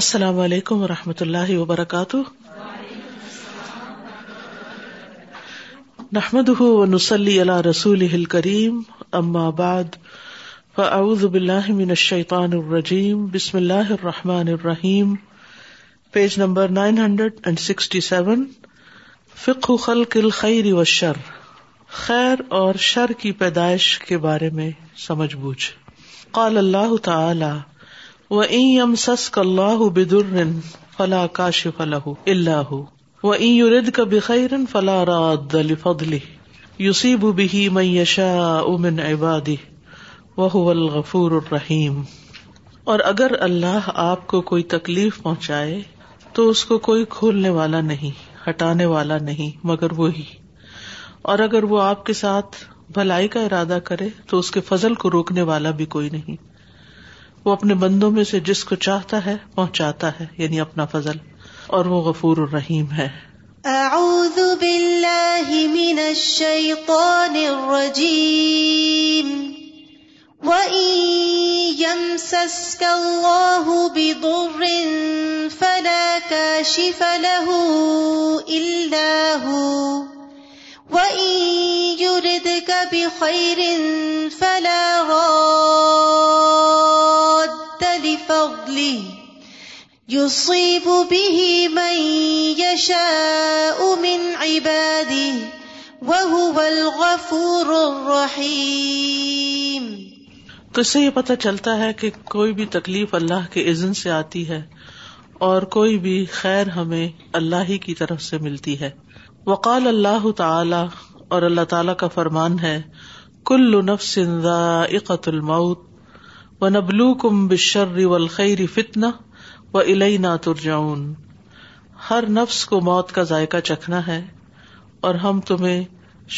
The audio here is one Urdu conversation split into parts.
السلام علیکم و رحمۃ اللہ وبرکاتہ نحمد نسلی اللہ رسول ہل کریم الرجیم بسم اللہ الرحمٰن الرحیم page number nine hundred and sixty seven فکو خلق الخیر و شر خیر اور شر کی پیدائش کے بارے میں سمجھ بوجھ قال اللہ تعالی وہ این سس اللہ بن فلا کاش فلاح اللہ فلا راد الغفور الرحیم اور اگر اللہ آپ کو کوئی تکلیف پہنچائے تو اس کو کوئی کھولنے والا نہیں ہٹانے والا نہیں مگر وہی اور اگر وہ آپ کے ساتھ بھلائی کا ارادہ کرے تو اس کے فضل کو روکنے والا بھی کوئی نہیں وہ اپنے بندوں میں سے جس کو چاہتا ہے پہنچاتا ہے یعنی اپنا فضل اور وہ غفور الرحیم ہے فَلَا كَاشِفَ لَهُ إِلَّا هُوَ تو اس سے یہ پتا چلتا ہے کہ کوئی بھی تکلیف اللہ کے عزن سے آتی ہے اور کوئی بھی خیر ہمیں اللہ ہی کی طرف سے ملتی ہے وقال اللہ تعالی اور اللہ تعالی کا فرمان ہے کل نفس و نبلو کم بشر و فتنہ فتنا و الینا ترجعون ہر نفس کو موت کا ذائقہ چکھنا ہے اور ہم تمہیں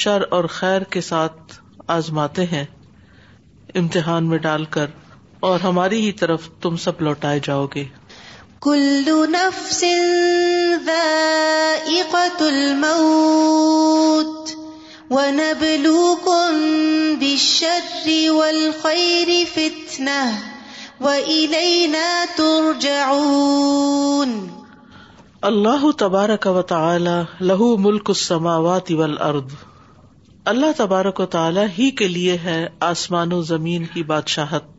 شر اور خیر کے ساتھ آزماتے ہیں امتحان میں ڈال کر اور ہماری ہی طرف تم سب لوٹائے جاؤ گے کلو نفس الموت ونبلوكم بالشر والخير فتنة وإلينا ترجعون اللہ تبارک و تعالی لہو ملک السماوات والارض اللہ تبارک و تعالی ہی کے لیے ہے آسمان و زمین کی بادشاہت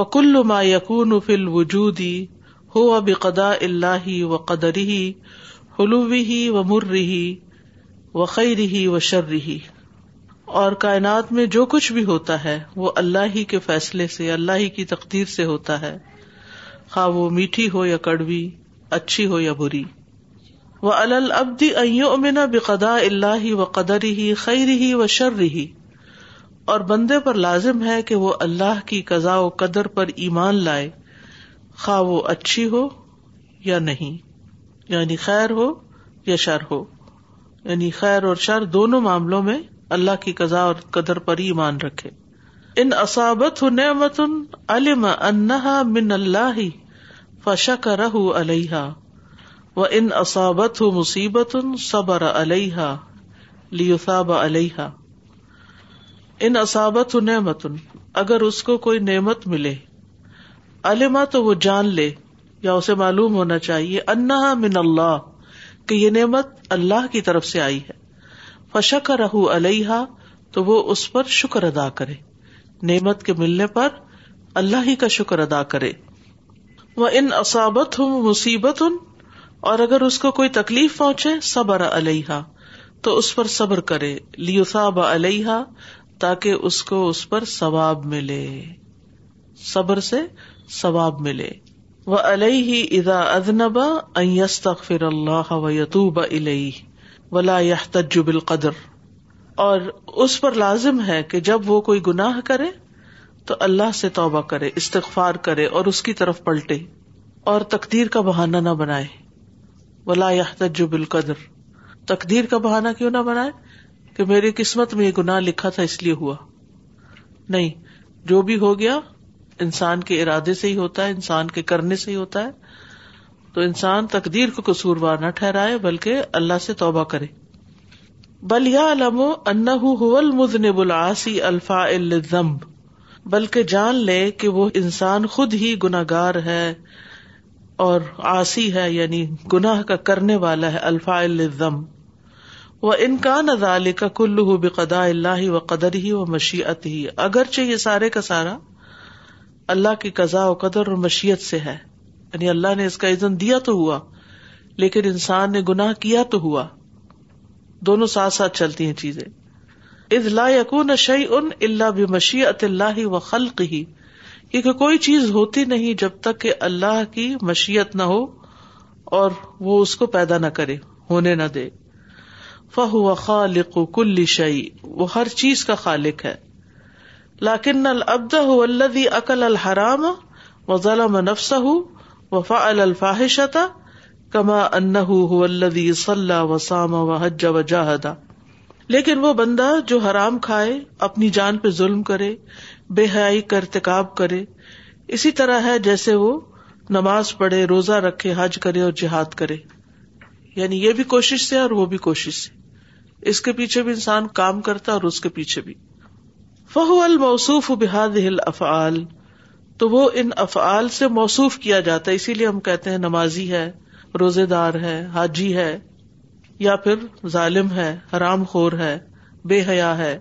وکل ما یقون فل وجودی ہو و اللہ و قدر ہی حلوی و مر رہی و خی رہی و شر رہی اور کائنات میں جو کچھ بھی ہوتا ہے وہ اللہ ہی کے فیصلے سے اللہ ہی کی تقدیر سے ہوتا ہے خا وہ میٹھی ہو یا کڑوی اچھی ہو یا بری و الل ابدی بقدا بے قدا اللہ و قدر ہی خیری و شر رہی اور بندے پر لازم ہے کہ وہ اللہ کی و قدر پر ایمان لائے خواہ وہ اچھی ہو یا نہیں یعنی خیر ہو یا شر ہو یعنی خیر اور شر دونوں معاملوں میں اللہ کی قزا اور قدر پر ہی ایمان رکھے ان انابت نعمت علم انہا من اللہ فشک علیہ و ان انابت مصیبت صبر علیہ علیہ ان اصابت ہُ متن اگر اس کو کوئی نعمت ملے علما تو وہ جان لے یا اسے معلوم ہونا چاہیے من اللہ کہ یہ نعمت اللہ کی طرف سے آئی ہے فشک رہ علیہ تو وہ اس پر شکر ادا کرے نعمت کے ملنے پر اللہ ہی کا شکر ادا کرے وہ ان اصابت ہوں مصیبت ہوں اور اگر اس کو کوئی تکلیف پہنچے صبر علیہ تو اس پر صبر کرے لیوساب علیہ تاکہ اس کو اس پر ثواب ملے صبر سے ثواب ملے وہ علیہ ادا ادنبا فر اللہ و یتوب علیہ ولا تجب القدر اور اس پر لازم ہے کہ جب وہ کوئی گناہ کرے تو اللہ سے توبہ کرے استغفار کرے اور اس کی طرف پلٹے اور تقدیر کا بہانا نہ بنائے ولا یہ تجب القدر تقدیر کا بہانا کیوں نہ بنائے کہ میری قسمت میں یہ گناہ لکھا تھا اس لیے ہوا نہیں جو بھی ہو گیا انسان کے ارادے سے ہی ہوتا ہے انسان کے کرنے سے ہی ہوتا ہے تو انسان تقدیر کو وار نہ ٹھہرائے بلکہ اللہ سے توبہ کرے بل یا علم وزن بلاسی الفا الزمب بلکہ جان لے کہ وہ انسان خود ہی گناگار ہے اور آسی ہے یعنی گناہ کا کرنے والا ہے الفا الزم و انکان ضال کا کلو بقدا اللہ و قدر ہی و مشیت ہی اگرچہ یہ سارے کا سارا اللہ کی قزا قدر اور مشیت سے ہے یعنی اللہ نے اس کا دیا تو ہوا لیکن انسان نے گناہ کیا تو ہوا دونوں ساتھ ساتھ چلتی ہیں چیزیں لا شعی ان اللہ اللہ و خلق ہی کیونکہ کوئی چیز ہوتی نہیں جب تک کہ اللہ کی مشیت نہ ہو اور وہ اس کو پیدا نہ کرے ہونے نہ دے فہ و خالق کل شعی وہ ہر چیز کا خالق ہے لاکن هو الذي اقل الحرام صلى کما صلاح وجاهد لیکن وہ بندہ جو حرام کھائے اپنی جان پہ ظلم کرے بے حیائی کا ارتقاب کرے اسی طرح ہے جیسے وہ نماز پڑھے روزہ رکھے حج کرے اور جہاد کرے یعنی یہ بھی کوشش سے اور وہ بھی کوشش سے اس کے پیچھے بھی انسان کام کرتا اور اس کے پیچھے بھی فہو الموصوف بحاد ہل افعال تو وہ ان افعال سے موصوف کیا جاتا ہے اسی لیے ہم کہتے ہیں نمازی ہے روزے دار ہے حاجی ہے یا پھر ظالم ہے حرام خور ہے بے حیا ہے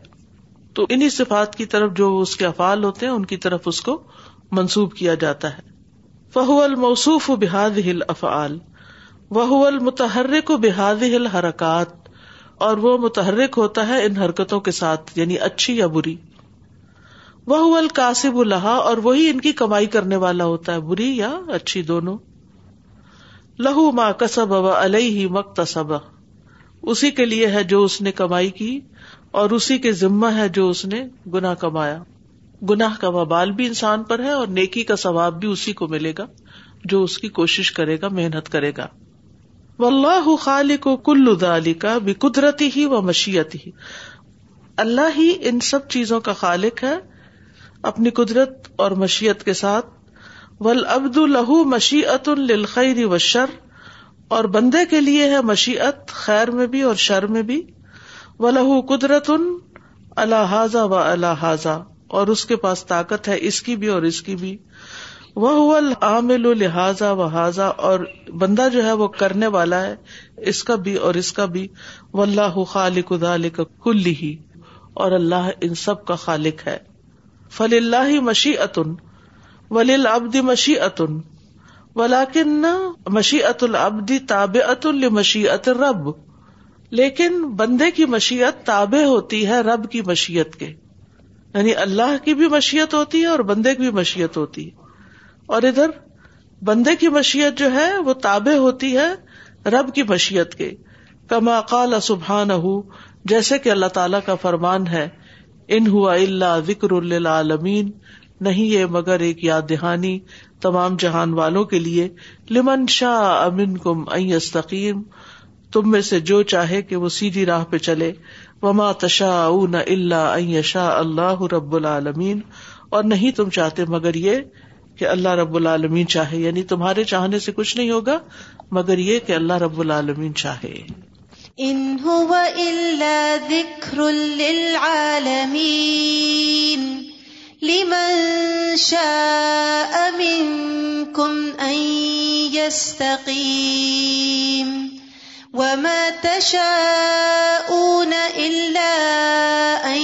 تو انہیں صفات کی طرف جو اس کے افعال ہوتے ہیں ان کی طرف اس کو منسوب کیا جاتا ہے فہو الموصوف بحاد ہل افعال وہ المتحرک و بحاد ہل حرکات اور وہ متحرک ہوتا ہے ان حرکتوں کے ساتھ یعنی اچھی یا بری وہ القاسب الحا اور وہی ان کی کمائی کرنے والا ہوتا ہے بری یا اچھی دونوں لہو ماں کسب اسی کے لیے ہے جو اس نے کمائی کی اور اسی کے ذمہ ہے جو اس نے گنا کمایا گناہ کا وبال بھی انسان پر ہے اور نیکی کا ثواب بھی اسی کو ملے گا جو اس کی کوشش کرے گا محنت کرے گا و خال کو کا بھی قدرتی ہی و مشیت ہی اللہ ہی ان سب چیزوں کا خالق ہے اپنی قدرت اور مشیت کے ساتھ ول ابد الہ مشیت الخری و شر اور بندے کے لیے ہے مشیت خیر میں بھی اور شر میں بھی و لہ قدرت ان اللہ حاضا و اللہ حاضا اور اس کے پاس طاقت ہے اس کی بھی اور اس کی بھی وہ عامل لہٰذا و حاضا اور بندہ جو ہے وہ کرنے والا ہے اس کا بھی اور اس کا بھی و اللہ خالق قد کل ہی اور اللہ ان سب کا خالق ہے فلی اللہ مشی اتن ولی العبد مشی اتن ولاکن مشی ات العبدی تاب ات المشیت رب لیکن بندے کی مشیت تاب ہوتی ہے رب کی مشیت کے یعنی اللہ کی بھی مشیت ہوتی ہے اور بندے کی بھی مشیت ہوتی ہے اور ادھر بندے کی مشیت جو ہے وہ تابع ہوتی ہے رب کی مشیت کے کما قال سبحان اہو جیسے کہ اللہ تعالی کا فرمان ہے ان ہوا اللہ وکر اللہ عالمین نہیں یہ مگر ایک یاد دہانی تمام جہان والوں کے لیے لمن شاہ امین کم استقیم تم میں سے جو چاہے کہ وہ سیدھی راہ پہ چلے وما تشا نہ اللہ ائ شاہ اللہ رب العالمین اور نہیں تم چاہتے مگر یہ کہ اللہ رب العالمین چاہے یعنی تمہارے چاہنے سے کچھ نہیں ہوگا مگر یہ کہ اللہ رب العالمین چاہے ان هو الا ذكر للعالمين لمن شاء منكم ان يستقيم وما تشاءون الا ان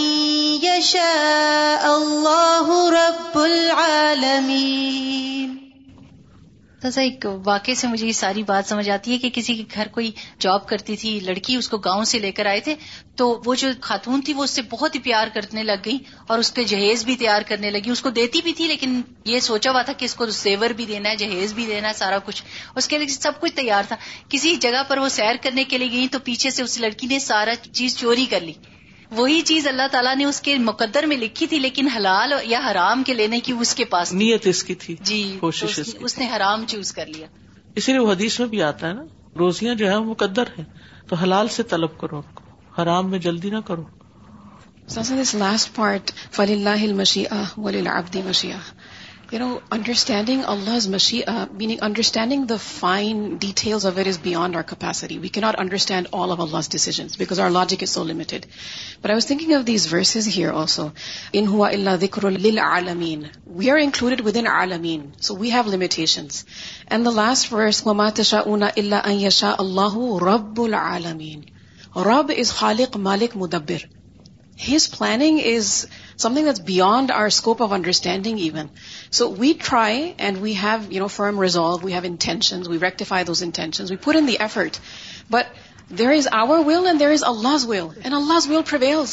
يشاء الله رب العالمين سر ایک واقعے سے مجھے یہ ساری بات سمجھ آتی ہے کہ کسی کے گھر کوئی جاب کرتی تھی لڑکی اس کو گاؤں سے لے کر آئے تھے تو وہ جو خاتون تھی وہ اس سے بہت ہی پیار کرنے لگ گئی اور اس کے جہیز بھی تیار کرنے لگی اس کو دیتی بھی تھی لیکن یہ سوچا ہوا تھا کہ اس کو زیور بھی دینا ہے جہیز بھی دینا ہے سارا کچھ اس کے لیے سب کچھ تیار تھا کسی جگہ پر وہ سیر کرنے کے لیے گئی تو پیچھے سے اس لڑکی نے سارا چیز چوری کر لی وہی چیز اللہ تعالیٰ نے اس کے مقدر میں لکھی تھی لیکن حلال یا حرام کے لینے کی اس کے پاس نیت اس کی تھی جی کوشش اس اس نے حرام چوز کر لیا اسی لیے وہ حدیث میں بھی آتا ہے نا روزیاں جو ہے وہ قدر ہے تو حلال سے طلب کرو آپ کو حرام میں جلدی نہ کرو اس لاسٹ پارٹ فلی اللہ مشیا ولی اللہ آبدی you know understanding Allah is Mishi meaning understanding the fine details of it is beyond our capacity we can not understand all of Allah decisions because our logic is so limited but I was thinking of these verses here also in ہوا اللہ ذکر العالمین we are included with in عالمین so we have limitations and the last verse وما تشا اون اللہ ان یشا اللہ رب العالمین رب از خالق مالک مدبر his planning is something is beyond our scope of understanding even so we try and we have you know firm resolve we rectify those intention we pour in effort prevails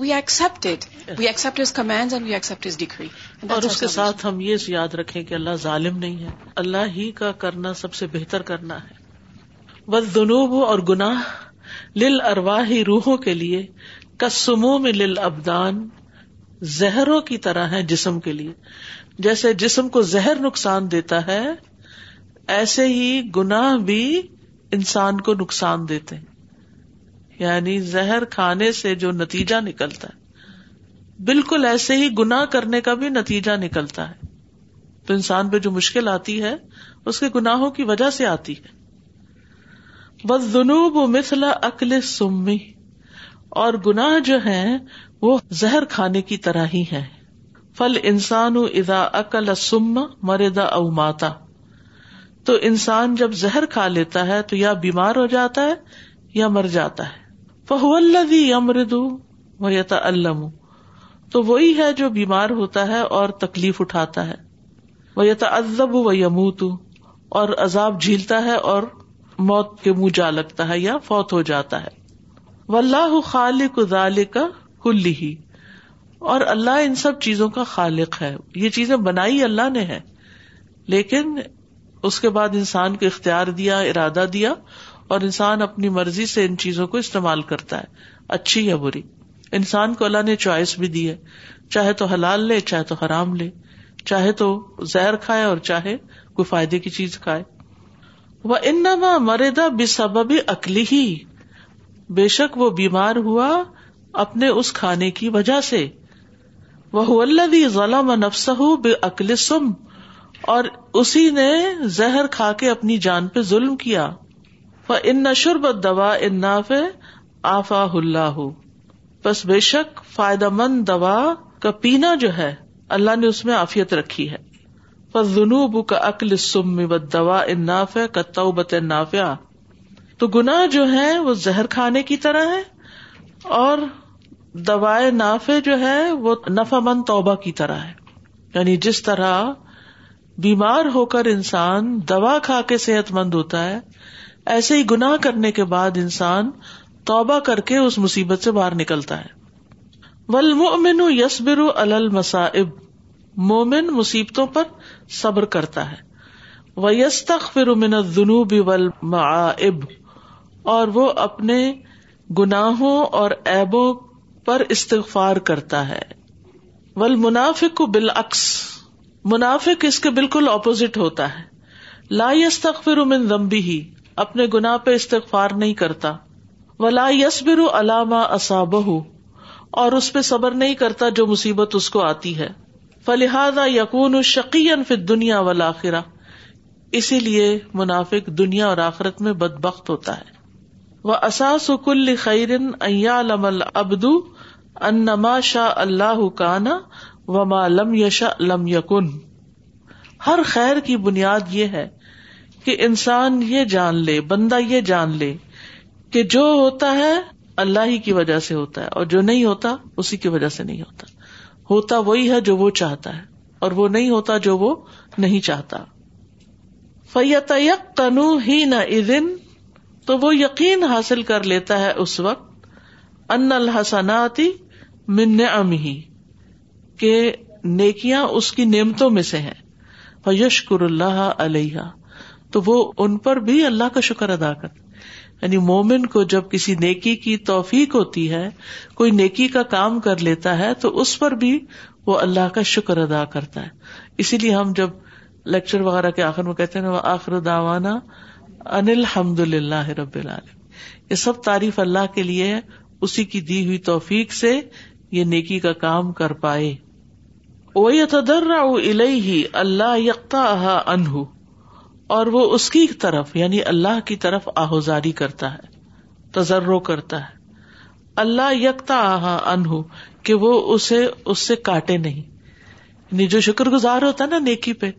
we accept his D اور اس کے ساتھ ہم یہ یاد رکھیں کہ اللہ ظالم نہیں ہے اللہ ہی کا کرنا سب سے بہتر کرنا ہے بس دونوں اور گناہ لواہ روحوں کے لیے کسمو میں ابدان زہروں کی طرح ہے جسم کے لیے جیسے جسم کو زہر نقصان دیتا ہے ایسے ہی گنا بھی انسان کو نقصان دیتے ہیں یعنی زہر کھانے سے جو نتیجہ نکلتا ہے بالکل ایسے ہی گنا کرنے کا بھی نتیجہ نکلتا ہے تو انسان پہ جو مشکل آتی ہے اس کے گناہوں کی وجہ سے آتی ہے بس جنوب مثلا اکل سمی اور گناہ جو ہے وہ زہر کھانے کی طرح ہی ہے فل انسان ادا اکل سم مردا ماتا تو انسان جب زہر کھا لیتا ہے تو یا بیمار ہو جاتا ہے یا مر جاتا ہے فہو اللہ یمرد و یت الم تو وہی ہے جو بیمار ہوتا ہے اور تکلیف اٹھاتا ہے وہ یتا ازب و یمو اور عذاب جھیلتا ہے اور موت کے منہ جا لگتا ہے یا فوت ہو جاتا ہے و اللہ خالق ذال کا کل ہی اور اللہ ان سب چیزوں کا خالق ہے یہ چیزیں بنائی اللہ نے ہے لیکن اس کے بعد انسان کو اختیار دیا ارادہ دیا اور انسان اپنی مرضی سے ان چیزوں کو استعمال کرتا ہے اچھی یا بری انسان کو اللہ نے چوائس بھی دی ہے چاہے تو حلال لے چاہے تو حرام لے چاہے تو زہر کھائے اور چاہے کوئی فائدے کی چیز کھائے وہ مردا بے سبب عقلی ہی بے شک وہ بیمار ہوا اپنے اس کھانے کی وجہ سے وہ نفس بے وہدی سم اور اسی نے زہر کھا کے اپنی جان پہ ظلم کیا ان نشر بد دوا ناف آفا اللہ بس بے شک فائدہ مند دوا کا پینا جو ہے اللہ نے اس میں آفیت رکھی ہے بس جنوب کا سم بد دوا ان ناف کا توبت نافیہ تو گنا جو ہے وہ زہر کھانے کی طرح ہے اور دوائے نافے جو ہے وہ توبہ کی طرح ہے یعنی جس طرح بیمار ہو کر انسان دوا کھا کے صحت مند ہوتا ہے ایسے ہی گناہ کرنے کے بعد انسان توبہ کر کے اس مصیبت سے باہر نکلتا ہے ولمن یس برو مومن مصیبتوں پر صبر کرتا ہے وہ یس تخ تخرو بلب اور وہ اپنے گناہوں اور ایبوں پر استغفار کرتا ہے ول منافق کو بالعکس منافق اس کے بالکل اپوزٹ ہوتا ہے لا یس تخبر ہی اپنے گناہ پہ استغفار نہیں کرتا ولا لائس بر علام اس اور اس پہ صبر نہیں کرتا جو مصیبت اس کو آتی ہے فلحادہ یقون شقی شکی دنیا ولاخرہ اسی لیے منافق دنیا اور آخرت میں بد بخت ہوتا ہے و کل خیرن ابدو انما شاہ اللہ وما لم یقن ہر خیر کی بنیاد یہ ہے کہ انسان یہ جان لے بندہ یہ جان لے کہ جو ہوتا ہے اللہ ہی کی وجہ سے ہوتا ہے اور جو نہیں ہوتا اسی کی وجہ سے نہیں ہوتا ہوتا وہی ہے جو وہ چاہتا ہے اور وہ نہیں ہوتا جو وہ نہیں چاہتا فیت تنو ہی نہ تو وہ یقین حاصل کر لیتا ہے اس وقت ان الحسناتی من نہ کہ نیکیاں اس کی نعمتوں میں سے ہیں یشکر اللہ علیہ تو وہ ان پر بھی اللہ کا شکر ادا کر یعنی مومن کو جب کسی نیکی کی توفیق ہوتی ہے کوئی نیکی کا کام کر لیتا ہے تو اس پر بھی وہ اللہ کا شکر ادا کرتا ہے اسی لیے ہم جب لیکچر وغیرہ کے آخر میں کہتے ہیں وہ آخر داوانہ انل رب العالم یہ سب تعریف اللہ کے لیے اسی کی دی ہوئی توفیق سے یہ نیکی کا کام کر پائے اللہ انہ اور وہ اس کی طرف یعنی اللہ کی طرف آہذاری کرتا ہے تجرو کرتا ہے اللہ یکتا انہ کہ وہ اسے اس سے کاٹے نہیں یعنی جو شکر گزار ہوتا ہے نا نیکی پہ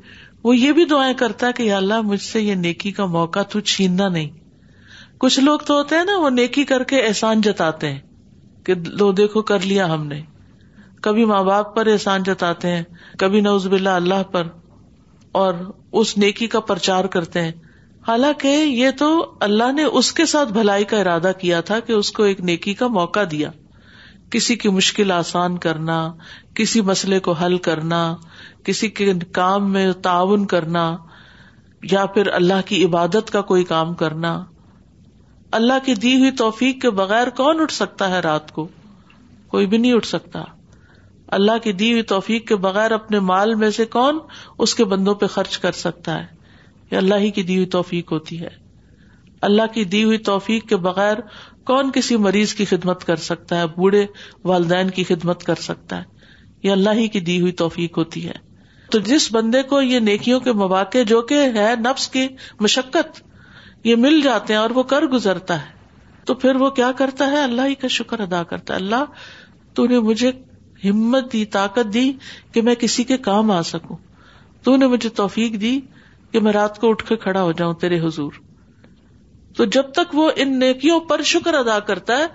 وہ یہ بھی دعائیں کرتا ہے کہ اللہ مجھ سے یہ نیکی کا موقع تو چھیننا نہیں کچھ لوگ تو ہوتے ہیں نا وہ نیکی کر کے احسان جتاتے ہیں کہ دو دیکھو کر لیا ہم نے کبھی ماں باپ پر احسان جتاتے ہیں کبھی نوز باللہ اللہ پر اور اس نیکی کا پرچار کرتے ہیں حالانکہ یہ تو اللہ نے اس کے ساتھ بھلائی کا ارادہ کیا تھا کہ اس کو ایک نیکی کا موقع دیا کسی کی مشکل آسان کرنا کسی مسئلے کو حل کرنا کسی کے کام میں تعاون کرنا یا پھر اللہ کی عبادت کا کوئی کام کرنا اللہ کی دی ہوئی توفیق کے بغیر کون اٹھ سکتا ہے رات کو کوئی بھی نہیں اٹھ سکتا اللہ کی دی ہوئی توفیق کے بغیر اپنے مال میں سے کون اس کے بندوں پہ خرچ کر سکتا ہے یہ اللہ ہی کی دی ہوئی توفیق ہوتی ہے اللہ کی دی ہوئی توفیق کے بغیر کون کسی مریض کی خدمت کر سکتا ہے بوڑھے والدین کی خدمت کر سکتا ہے یہ اللہ ہی کی دی ہوئی توفیق ہوتی ہے تو جس بندے کو یہ نیکیوں کے مواقع جو کہ ہے نفس کی مشقت یہ مل جاتے ہیں اور وہ کر گزرتا ہے تو پھر وہ کیا کرتا ہے اللہ ہی کا شکر ادا کرتا ہے اللہ تو نے مجھے ہمت دی طاقت دی کہ میں کسی کے کام آ سکوں تو نے مجھے توفیق دی کہ میں رات کو اٹھ کے کھڑا ہو جاؤں تیرے حضور تو جب تک وہ ان نیکیوں پر شکر ادا کرتا ہے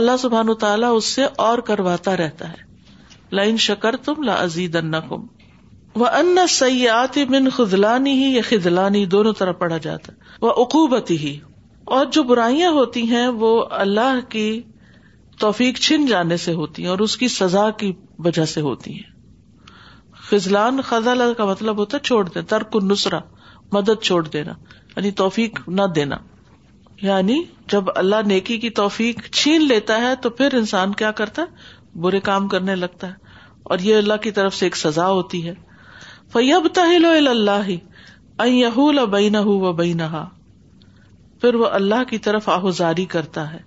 اللہ سبحان و اس سے اور کرواتا رہتا ہے لائن شکر تم لا عزیز ان سیات بن خزلانی ہی یا خزلانی دونوں طرح پڑھا جاتا ہے وہ اقوبتی ہی اور جو برائیاں ہوتی ہیں وہ اللہ کی توفیق چھن جانے سے ہوتی ہیں اور اس کی سزا کی وجہ سے ہوتی ہیں خزلان خزال کا مطلب ہوتا ہے چھوڑ دیں ترک نسرا مدد چھوڑ دینا یعنی توفیق نہ دینا یعنی جب اللہ نیکی کی توفیق چھین لیتا ہے تو پھر انسان کیا کرتا ہے برے کام کرنے لگتا ہے اور یہ اللہ کی طرف سے ایک سزا ہوتی ہے فیب تہل اللہ بہن بینا پھر وہ اللہ کی طرف آہذاری کرتا ہے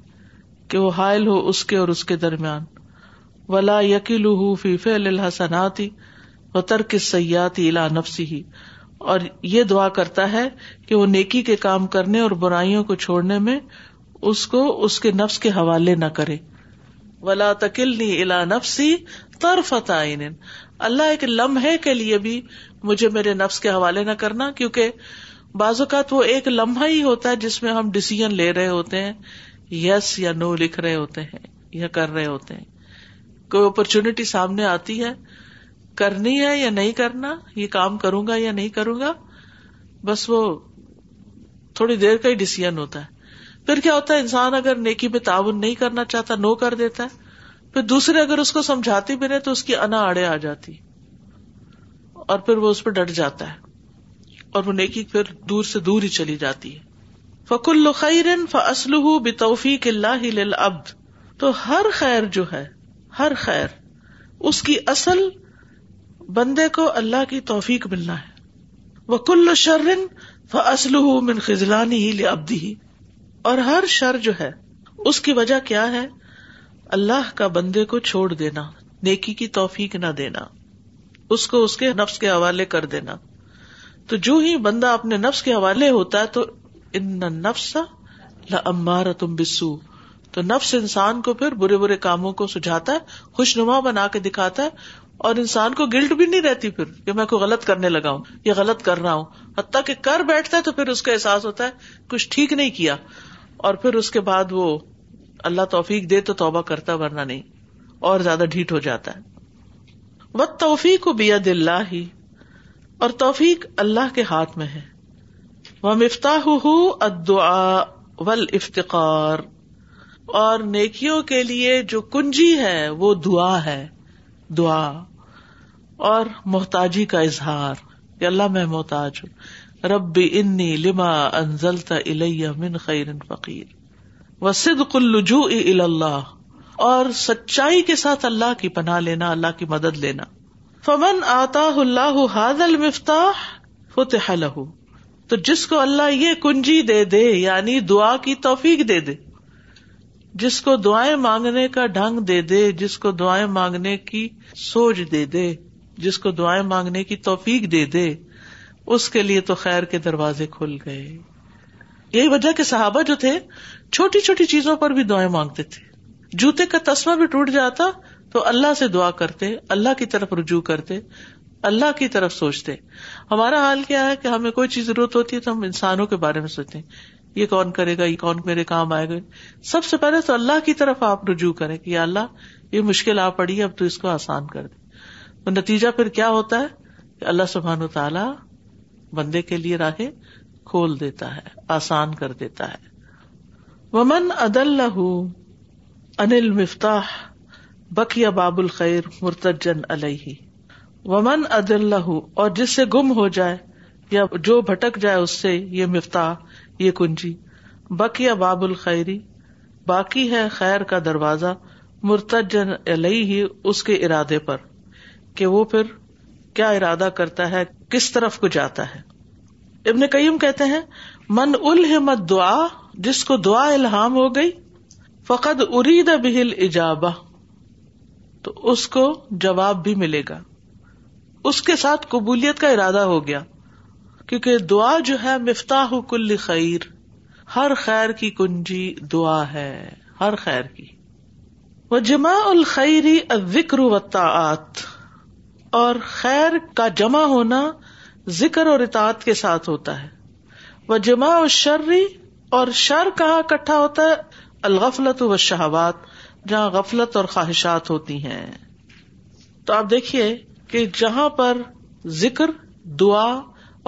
کہ وہ حائل ہو اس کے اور اس کے درمیان ولا یقیل فیف اللہ الحسناتی و ترک سیاتی الا نفسی ہی اور یہ دعا کرتا ہے کہ وہ نیکی کے کام کرنے اور برائیوں کو چھوڑنے میں اس کو اس کے نفس کے حوالے نہ کرے ولا تکلنی الا نفسی طرف تعین اللہ ایک لمحے کے لیے بھی مجھے میرے نفس کے حوالے نہ کرنا کیونکہ بعض اوقات وہ ایک لمحہ ہی ہوتا ہے جس میں ہم ڈسیزن لے رہے ہوتے ہیں یس یا نو لکھ رہے ہوتے ہیں یا کر رہے ہوتے ہیں کوئی اپرچونٹی سامنے آتی ہے کرنی ہے یا نہیں کرنا یہ کام کروں گا یا نہیں کروں گا بس وہ تھوڑی دیر کا ہی ڈسیزن ہوتا ہے پھر کیا ہوتا ہے انسان اگر نیکی پہ تعاون نہیں کرنا چاہتا نو کر دیتا ہے پھر دوسرے اگر اس کو سمجھاتی بھی نہیں تو اس کی انا آڑے آ جاتی اور پھر وہ اس پہ ڈٹ جاتا ہے اور وہ نیکی پھر دور سے دور ہی چلی جاتی ہے فکل الخیر اسلوح بے اللہ للعبد تو ہر خیر جو ہے ہر خیر اس کی اصل بندے کو اللہ کی توفیق ملنا ہے وہ کل شرن من خزلانی ہی لے ابدی ہی اور ہر شر جو ہے اس کی وجہ کیا ہے اللہ کا بندے کو چھوڑ دینا نیکی کی توفیق نہ دینا اس کو اس کے نفس کے حوالے کر دینا تو جو ہی بندہ اپنے نفس کے حوالے ہوتا ہے تو ان نفس لمبا تم بسو تو نفس انسان کو پھر برے برے کاموں کو سجھاتا ہے خوش نما بنا کے دکھاتا ہے اور انسان کو گلٹ بھی نہیں رہتی پھر کہ میں کوئی غلط کرنے لگا ہوں یا غلط کر رہا ہوں حتیٰ کہ کر بیٹھتا ہے تو پھر اس کا احساس ہوتا ہے کچھ ٹھیک نہیں کیا اور پھر اس کے بعد وہ اللہ توفیق دے تو توبہ کرتا ورنہ نہیں اور زیادہ ڈھیٹ ہو جاتا ہے وہ توفیق اللہ اور توفیق اللہ کے ہاتھ میں ہے وہ مفتاح ادا ول افتخار اور نیکیوں کے لیے جو کنجی ہے وہ دعا ہے دعا اور محتاجی کا اظہار کہ اللہ میں محتاج ہوں رب انی لما انزلتا خیر فقیر وصدق اللجوء الا اللہ اور سچائی کے ساتھ اللہ کی پناہ لینا اللہ کی مدد لینا فمن آتا اللہ المفتاح فتح حاضل تو جس کو اللہ یہ کنجی دے دے یعنی دعا کی توفیق دے دے جس کو دعائیں مانگنے کا ڈھنگ دے دے جس کو دعائیں مانگنے کی سوچ دے دے جس کو دعائیں مانگنے کی توفیق دے دے اس کے لیے تو خیر کے دروازے کھل گئے یہی وجہ کے صحابہ جو تھے چھوٹی چھوٹی چیزوں پر بھی دعائیں مانگتے تھے جوتے کا تسمہ بھی ٹوٹ جاتا تو اللہ سے دعا کرتے اللہ کی طرف رجوع کرتے اللہ کی طرف سوچتے ہمارا حال کیا ہے کہ ہمیں کوئی چیز ضرورت ہوتی ہے تو ہم انسانوں کے بارے میں سوچتے ہیں یہ کون کرے گا یہ کون میرے کام آئے گا سب سے پہلے تو اللہ کی طرف آپ رجوع کریں کہ اللہ یہ مشکل آ پڑی ہے اب تو اس کو آسان کر دے نتیجہ پھر کیا ہوتا ہے کہ اللہ سبحان تعالی بندے کے لیے راہیں کھول دیتا ہے آسان کر دیتا ہے ومن ادل انل مفتاح بک یا باب الخیر مرتجن علیہ ومن ادل اور جس سے گم ہو جائے یا جو بھٹک جائے اس سے یہ مفتاح یہ کنجی بک یا باب الخری باقی ہے خیر کا دروازہ مرتجن علیہ اس کے ارادے پر کہ وہ پھر کیا ارادہ کرتا ہے کس طرف کو جاتا ہے ابن کہتے ہیں من الحمت دعا جس کو دعا الحام ہو گئی فقد ارید بہل ہل ایجاب تو اس کو جواب بھی ملے گا اس کے ساتھ قبولیت کا ارادہ ہو گیا کیونکہ دعا جو ہے مفتاح کل خیر ہر خیر کی کنجی دعا ہے ہر خیر کی وہ جمع الخری و وتا اور خیر کا جمع ہونا ذکر اور اطاعت کے ساتھ ہوتا ہے وہ جمع و شرری اور شر کہاں اکٹھا ہوتا ہے الغفلت و شہبات جہاں غفلت اور خواہشات ہوتی ہیں تو آپ دیکھیے کہ جہاں پر ذکر دعا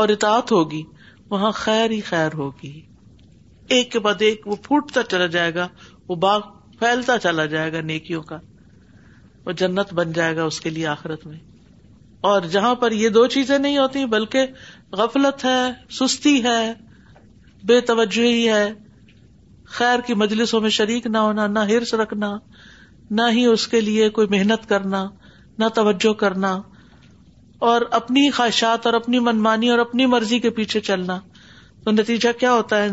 اور اطاعت ہوگی وہاں خیر ہی خیر ہوگی ایک کے بعد ایک وہ پھوٹتا چلا جائے گا وہ باغ پھیلتا چلا جائے گا نیکیوں کا وہ جنت بن جائے گا اس کے لیے آخرت میں اور جہاں پر یہ دو چیزیں نہیں ہوتی بلکہ غفلت ہے سستی ہے بے توجہی ہے خیر کی مجلسوں میں شریک نہ ہونا نہ ہرس رکھنا نہ ہی اس کے لیے کوئی محنت کرنا نہ توجہ کرنا اور اپنی خواہشات اور اپنی منمانی اور اپنی مرضی کے پیچھے چلنا تو نتیجہ کیا ہوتا ہے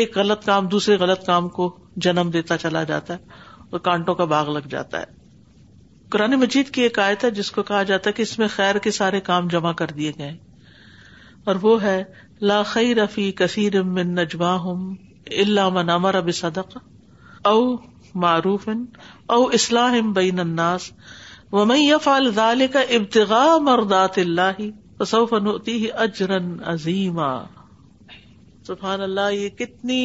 ایک غلط کام دوسرے غلط کام کو جنم دیتا چلا جاتا ہے اور کانٹوں کا باغ لگ جاتا ہے قرآن مجید کی ایک آیت ہے جس کو کہا جاتا ہے کہ اس میں خیر کے سارے کام جمع کر دیے گئے اور وہ ہے لا خیر رفی کثیر من امر صدق او معروف او اسلاہم بہن وم فلح کا ابتغاہر دات اللہ اجرا عظیم سبحان اللہ یہ کتنی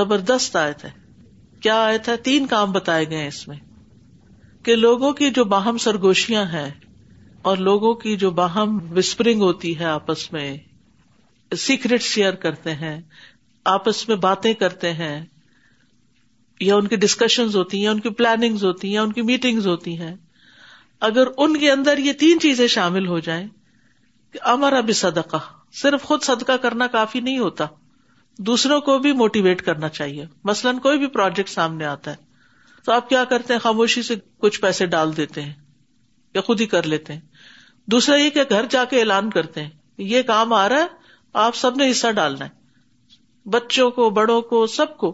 زبردست آیت ہے کیا آیت ہے تین کام بتائے گئے اس میں کہ لوگوں کی جو باہم سرگوشیاں ہیں اور لوگوں کی جو باہم وسپرنگ ہوتی ہے آپس میں سیکرٹ شیئر کرتے ہیں آپس میں باتیں کرتے ہیں یا ان کی ڈسکشنز ہوتی ہیں یا ان کی پلاننگز ہوتی ہیں یا ان کی میٹنگز ہوتی ہیں اگر ان کے اندر یہ تین چیزیں شامل ہو جائیں کہ ہمارا بھی صدقہ صرف خود صدقہ کرنا کافی نہیں ہوتا دوسروں کو بھی موٹیویٹ کرنا چاہیے مثلاً کوئی بھی پروجیکٹ سامنے آتا ہے تو آپ کیا کرتے ہیں خاموشی سے کچھ پیسے ڈال دیتے ہیں یا خود ہی کر لیتے ہیں دوسرا یہ کہ گھر جا کے اعلان کرتے ہیں یہ کام آ رہا ہے آپ سب نے حصہ ڈالنا ہے بچوں کو بڑوں کو سب کو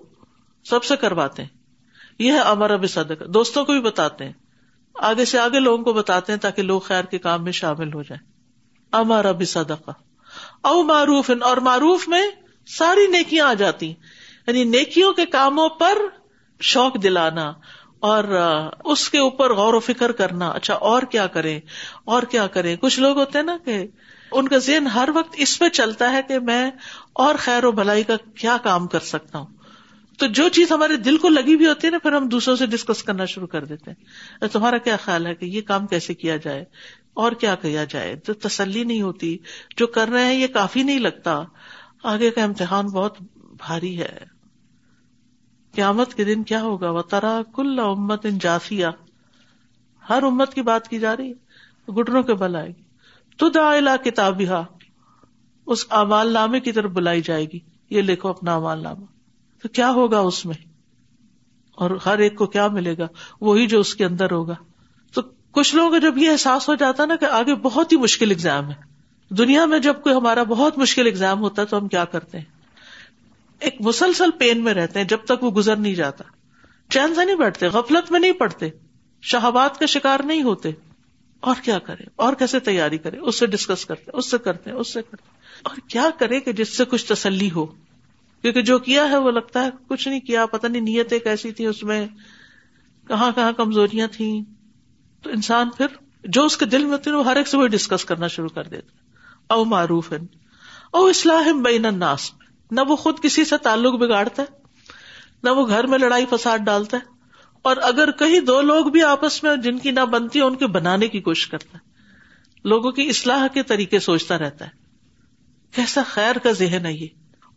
سب سے کرواتے ہیں یہ ہے ہمارا صدق دوستوں کو بھی بتاتے ہیں آگے سے آگے لوگوں کو بتاتے ہیں تاکہ لوگ خیر کے کام میں شامل ہو جائیں ہمارا بھی صدقہ او معروف اور معروف میں ساری نیکیاں آ جاتی یعنی نیکیوں کے کاموں پر شوق دلانا اور اس کے اوپر غور و فکر کرنا اچھا اور کیا کریں اور کیا کریں کچھ لوگ ہوتے ہیں نا کہ ان کا ذہن ہر وقت اس پہ چلتا ہے کہ میں اور خیر و بھلائی کا کیا کام کر سکتا ہوں تو جو چیز ہمارے دل کو لگی بھی ہوتی ہے نا پھر ہم دوسروں سے ڈسکس کرنا شروع کر دیتے ہیں تمہارا کیا خیال ہے کہ یہ کام کیسے کیا جائے اور کیا جائے تو تسلی نہیں ہوتی جو کر رہے ہیں یہ کافی نہیں لگتا آگے کا امتحان بہت بھاری ہے قیامت کے دن کیا ہوگا و ترا کل امت ان جاسیا ہر امت کی بات کی جا رہی گٹنوں کے بل آئے گی تو دا کتاب اس امال نامے کی طرف بلائی جائے گی یہ لکھو اپنا امال نامہ تو کیا ہوگا اس میں اور ہر ایک کو کیا ملے گا وہی جو اس کے اندر ہوگا تو کچھ لوگوں کو جب یہ احساس ہو جاتا نا کہ آگے بہت ہی مشکل اگزام ہے دنیا میں جب کوئی ہمارا بہت مشکل اگزام ہوتا ہے تو ہم کیا کرتے ہیں ایک مسلسل پین میں رہتے ہیں جب تک وہ گزر نہیں جاتا چین سے نہیں بیٹھتے غفلت میں نہیں پڑتے شہابات کا شکار نہیں ہوتے اور کیا کرے اور کیسے تیاری کرے اس سے ڈسکس کرتے اس سے کرتے اس سے کرتے اور کیا کرے کہ جس سے کچھ تسلی ہو کیونکہ جو کیا ہے وہ لگتا ہے کچھ نہیں کیا پتا نہیں نیتیں کیسی تھی اس میں کہاں کہاں کمزوریاں تھیں تو انسان پھر جو اس کے دل میں ہوتی ہے وہ ہر ایک سے وہ ڈسکس کرنا شروع کر دیتا او معروف او اسلحم بین الناس نہ وہ خود کسی سے تعلق بگاڑتا ہے نہ وہ گھر میں لڑائی فساد ڈالتا ہے اور اگر کہیں دو لوگ بھی آپس میں جن کی نہ بنتی ہے ان کے بنانے کی کوشش کرتا ہے لوگوں کی اصلاح کے طریقے سوچتا رہتا ہے کیسا خیر کا ذہن ہے یہ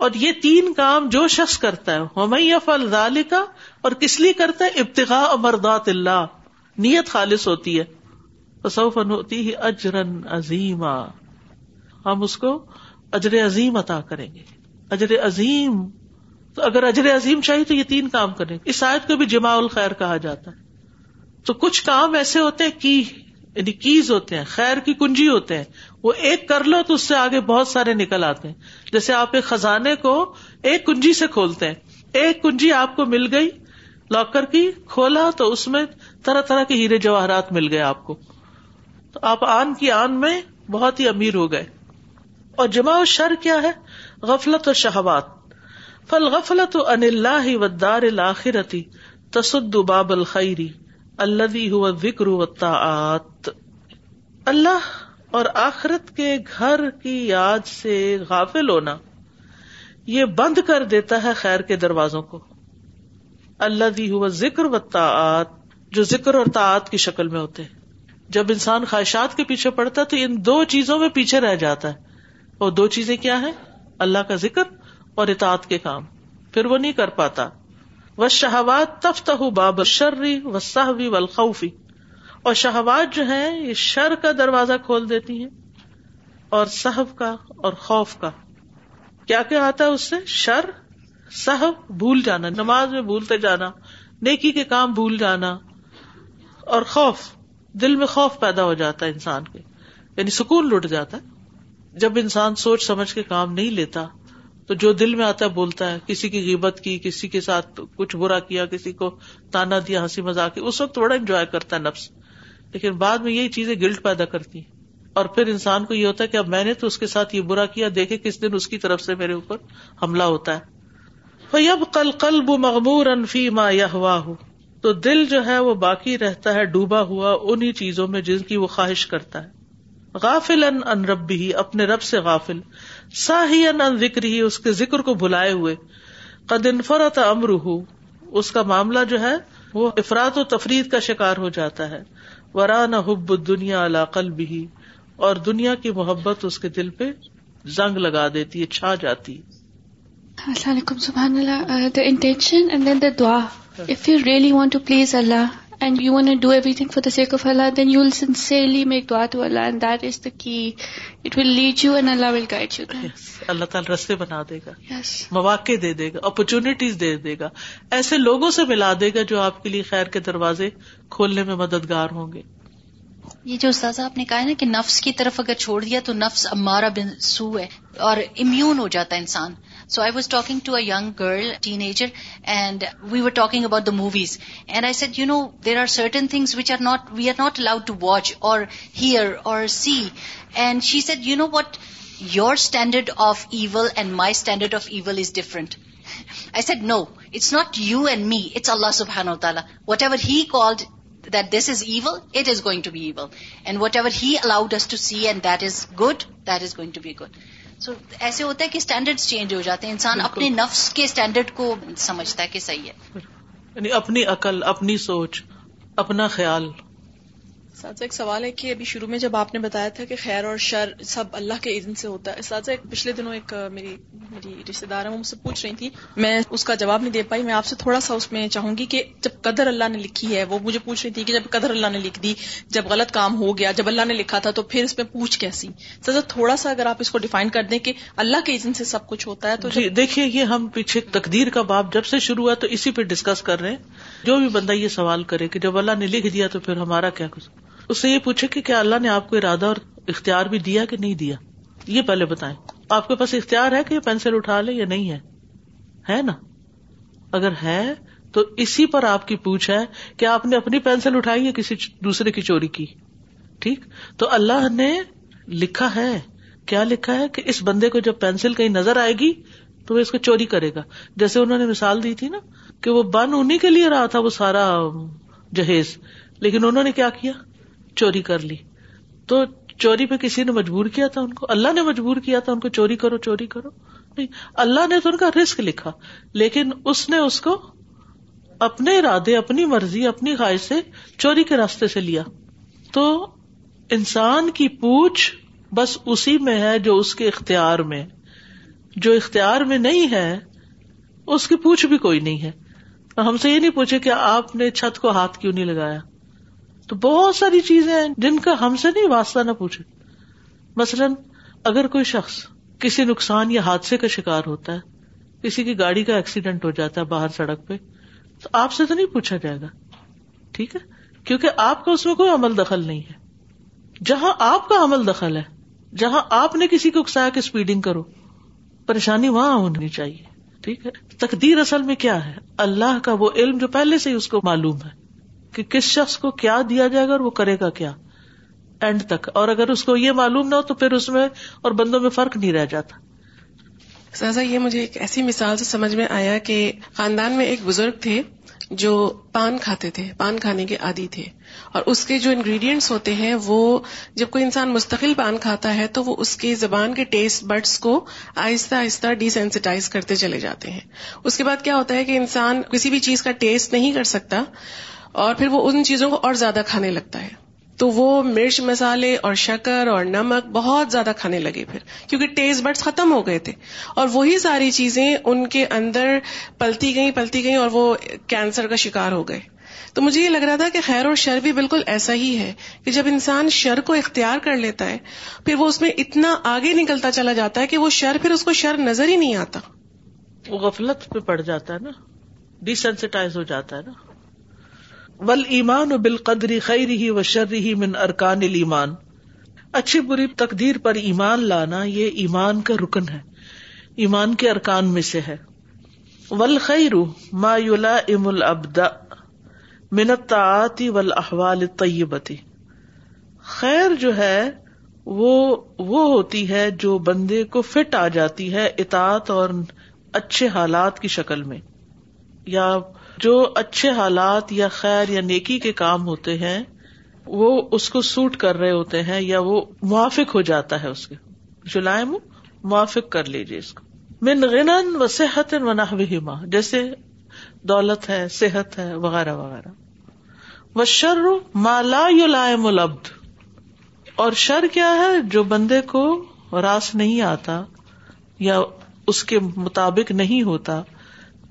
اور یہ تین کام جو شخص کرتا ہے ہم کا اور کس لیے کرتا ہے ابتغاء مردات اللہ نیت خالص ہوتی ہے فن ہوتی اجرن عظیم ہم اس کو اجر عظیم عطا کریں گے اجر عظیم تو اگر اجر عظیم چاہیے تو یہ تین کام کریں اس شاید کو بھی جماع الخیر کہا جاتا ہے تو کچھ کام ایسے ہوتے ہیں کی یعنی کیز ہوتے ہیں خیر کی کنجی ہوتے ہیں وہ ایک کر لو تو اس سے آگے بہت سارے نکل آتے ہیں جیسے آپ ایک خزانے کو ایک کنجی سے کھولتے ہیں ایک کنجی آپ کو مل گئی لاکر کی کھولا تو اس میں طرح طرح کے ہیرے جواہرات مل گئے آپ کو تو آپ آن کی آن میں بہت ہی امیر ہو گئے اور و شر کیا ہے غفلت و شہوات فل غفلت و ان اللہ و الآخرتی تصد باب الخری اللہ ہو ذکر و اللہ اور آخرت کے گھر کی یاد سے غافل ہونا یہ بند کر دیتا ہے خیر کے دروازوں کو اللہ دی ہوا ذکر و تعت جو ذکر اور تعت کی شکل میں ہوتے جب انسان خواہشات کے پیچھے پڑتا ہے تو ان دو چیزوں میں پیچھے رہ جاتا ہے اور دو چیزیں کیا ہیں اللہ کا ذکر اور اطاعت کے کام پھر وہ نہیں کر پاتا و تفت تفتہ باب شرری و صحوی و اور شہوات جو ہے یہ شر کا دروازہ کھول دیتی ہیں اور صحب کا اور خوف کا کیا کیا آتا ہے اس سے شر صحب بھول جانا نماز میں بھولتے جانا نیکی کے کام بھول جانا اور خوف دل میں خوف پیدا ہو جاتا ہے انسان کے یعنی سکون لٹ جاتا ہے جب انسان سوچ سمجھ کے کام نہیں لیتا تو جو دل میں آتا ہے بولتا ہے کسی کی غیبت کی کسی کے ساتھ کچھ برا کیا کسی کو تانا دیا ہنسی مزاق اس وقت تھوڑا انجوائے کرتا ہے نفس لیکن بعد میں یہی چیزیں گلٹ پیدا کرتی اور پھر انسان کو یہ ہوتا ہے کہ اب میں نے تو اس کے ساتھ یہ برا کیا دیکھے کس دن اس کی طرف سے میرے اوپر حملہ ہوتا ہے فیب کل قلب مغمور انفی ما یا ہوا ہو تو دل جو ہے وہ باقی رہتا ہے ڈوبا ہوا انہیں چیزوں میں جن کی وہ خواہش کرتا ہے غافل ان ان رب ہی اپنے رب سے غافل سا ہی ان ذکر ہی اس کے ذکر کو بھلائے ہوئے قد انفرت امر اس کا معاملہ جو ہے وہ افراد و تفرید کا شکار ہو جاتا ہے ورا نہ حب دنیا علاقل بھی اور دنیا کی محبت اس کے دل پہ زنگ لگا دیتی ہے چھا جاتی السلام علیکم سبحان اللہ اللہ the the intention and then دعا if you really want to please and you want do everything for the sake of Allah then you will sincerely make دعا to Allah and that is the key it will lead you and Allah will guide you اللہ تعالیٰ رستے بنا دے گا yes. مواقع دے دے گا اپرچونیٹیز دے دے گا ایسے لوگوں سے ملا دے گا جو آپ کے لیے خیر کے دروازے کھولنے میں مددگار ہوں گے یہ جو استاذ آپ نے کہا ہے نا کہ نفس کی طرف اگر چھوڑ دیا تو نفس امارا بن سو ہے اور امیون ہو جاتا ہے انسان So I was talking to a young girl, teenager, and we were talking about the movies. And I said, you know, there are certain things which we are not allowed to watch or hear or see. And she said, you know what, your standard of evil and my standard of evil is different. I said, no, it's not you and me, it's Allah subhanahu wa ta'ala. Whatever He called that this is evil, it is going to be evil. And whatever He allowed us to see and that is good, that is going to be good. So ایسے ہوتا ہے کہ اسٹینڈرڈ چینج ہو جاتے ہیں انسان اپنے نفس کے اسٹینڈرڈ کو سمجھتا ہے کہ صحیح ہے یعنی اپنی عقل اپنی سوچ اپنا خیال ساتھ ایک سوال ہے کہ ابھی شروع میں جب آپ نے بتایا تھا کہ خیر اور شر سب اللہ کے اذن سے ہوتا ہے ساتھ ایک پچھلے دنوں ایک میری میری رشتے دار ہیں وہ مجھ سے پوچھ رہی تھی میں اس کا جواب نہیں دے پائی میں آپ سے تھوڑا سا اس میں چاہوں گی کہ جب قدر اللہ نے لکھی ہے وہ مجھے پوچھ رہی تھی کہ جب قدر اللہ نے لکھ دی جب غلط کام ہو گیا جب اللہ نے لکھا تھا تو پھر اس میں پوچھ کیسی سر تھوڑا سا اگر آپ اس کو ڈیفائن کر دیں کہ اللہ کے اذن سے سب کچھ ہوتا ہے تو جی دیکھیے یہ ہم پیچھے تقدیر کا باب جب سے شروع ہوا تو اسی پہ ڈسکس کر رہے ہیں جو بھی بندہ یہ سوال کرے کہ جب اللہ نے لکھ دیا تو پھر ہمارا کیا کچھ اس سے یہ پوچھے کہ کیا اللہ نے آپ کو ارادہ اور اختیار بھی دیا کہ نہیں دیا یہ پہلے بتائیں آپ کے پاس اختیار ہے کہ یہ پینسل اٹھا لے یا نہیں ہے ہے نا اگر ہے تو اسی پر آپ کی پوچھ ہے کہ آپ نے اپنی پینسل اٹھائی یا کسی دوسرے کی چوری کی ٹھیک تو اللہ نے لکھا ہے کیا لکھا ہے کہ اس بندے کو جب پینسل کہیں نظر آئے گی تو وہ اس کو چوری کرے گا جیسے انہوں نے مثال دی تھی نا کہ وہ بن انہیں کے لیے رہا تھا وہ سارا جہیز لیکن انہوں نے کیا کیا چوری کر لی تو چوری پہ کسی نے مجبور کیا تھا ان کو اللہ نے مجبور کیا تھا ان کو چوری کرو چوری کرو نہیں اللہ نے تو ان کا رسک لکھا لیکن اس نے اس کو اپنے ارادے اپنی مرضی اپنی خواہش سے چوری کے راستے سے لیا تو انسان کی پوچھ بس اسی میں ہے جو اس کے اختیار میں جو اختیار میں نہیں ہے اس کی پوچھ بھی کوئی نہیں ہے ہم سے یہ نہیں پوچھے کہ آپ نے چھت کو ہاتھ کیوں نہیں لگایا تو بہت ساری چیزیں ہیں جن کا ہم سے نہیں واسطہ نہ پوچھے مثلاً اگر کوئی شخص کسی نقصان یا حادثے کا شکار ہوتا ہے کسی کی گاڑی کا ایکسیڈینٹ ہو جاتا ہے باہر سڑک پہ تو آپ سے تو نہیں پوچھا جائے گا ٹھیک ہے کیونکہ آپ کا اس میں کوئی عمل دخل نہیں ہے جہاں آپ کا عمل دخل ہے جہاں آپ نے کسی کو اکسایا کہ اسپیڈنگ کرو پریشانی وہاں ہونی چاہیے ٹھیک ہے تقدیر اصل میں کیا ہے اللہ کا وہ علم جو پہلے سے ہی اس کو معلوم ہے کہ کس شخص کو کیا دیا جائے گا اور وہ کرے گا کیا اینڈ تک اور اگر اس کو یہ معلوم نہ ہو تو پھر اس میں اور بندوں میں فرق نہیں رہ جاتا سہذا یہ مجھے ایک ایسی مثال سے سمجھ میں آیا کہ خاندان میں ایک بزرگ تھے جو پان کھاتے تھے پان کھانے کے عادی تھے اور اس کے جو انگریڈینٹس ہوتے ہیں وہ جب کوئی انسان مستقل پان کھاتا ہے تو وہ اس کی زبان کے ٹیسٹ بڈس کو آہستہ آہستہ ڈیسینسٹائز کرتے چلے جاتے ہیں اس کے بعد کیا ہوتا ہے کہ انسان کسی بھی چیز کا ٹیسٹ نہیں کر سکتا اور پھر وہ ان چیزوں کو اور زیادہ کھانے لگتا ہے تو وہ مرچ مسالے اور شکر اور نمک بہت زیادہ کھانے لگے پھر کیونکہ ٹیسٹ بڈس ختم ہو گئے تھے اور وہی ساری چیزیں ان کے اندر پلتی گئیں پلتی گئیں اور وہ کینسر کا شکار ہو گئے تو مجھے یہ لگ رہا تھا کہ خیر اور شر بھی بالکل ایسا ہی ہے کہ جب انسان شر کو اختیار کر لیتا ہے پھر وہ اس میں اتنا آگے نکلتا چلا جاتا ہے کہ وہ شر پھر اس کو شر نظر ہی نہیں آتا وہ غفلت پہ پڑ جاتا ہے نا ڈیسینسٹائز ہو جاتا ہے نا ول ایمان و بال قدری خیری و شر المان اچھی بری تقدیر پر ایمان لانا یہ ایمان کا رکن ہے ایمان کے ارکان میں سے ہے ول خیر ما یولا ام من ول احوال طیبتی خیر جو ہے وہ ہوتی ہے جو بندے کو فٹ آ جاتی ہے اطاط اور اچھے حالات کی شکل میں یا جو اچھے حالات یا خیر یا نیکی کے کام ہوتے ہیں وہ اس کو سوٹ کر رہے ہوتے ہیں یا وہ موافق ہو جاتا ہے اس کے جو لائے موافق کر لیجیے اس کو من و صحت و نحوہما جیسے دولت ہے صحت ہے وغیرہ وغیرہ و شر ما لا یو لائے اور شر کیا ہے جو بندے کو راس نہیں آتا یا اس کے مطابق نہیں ہوتا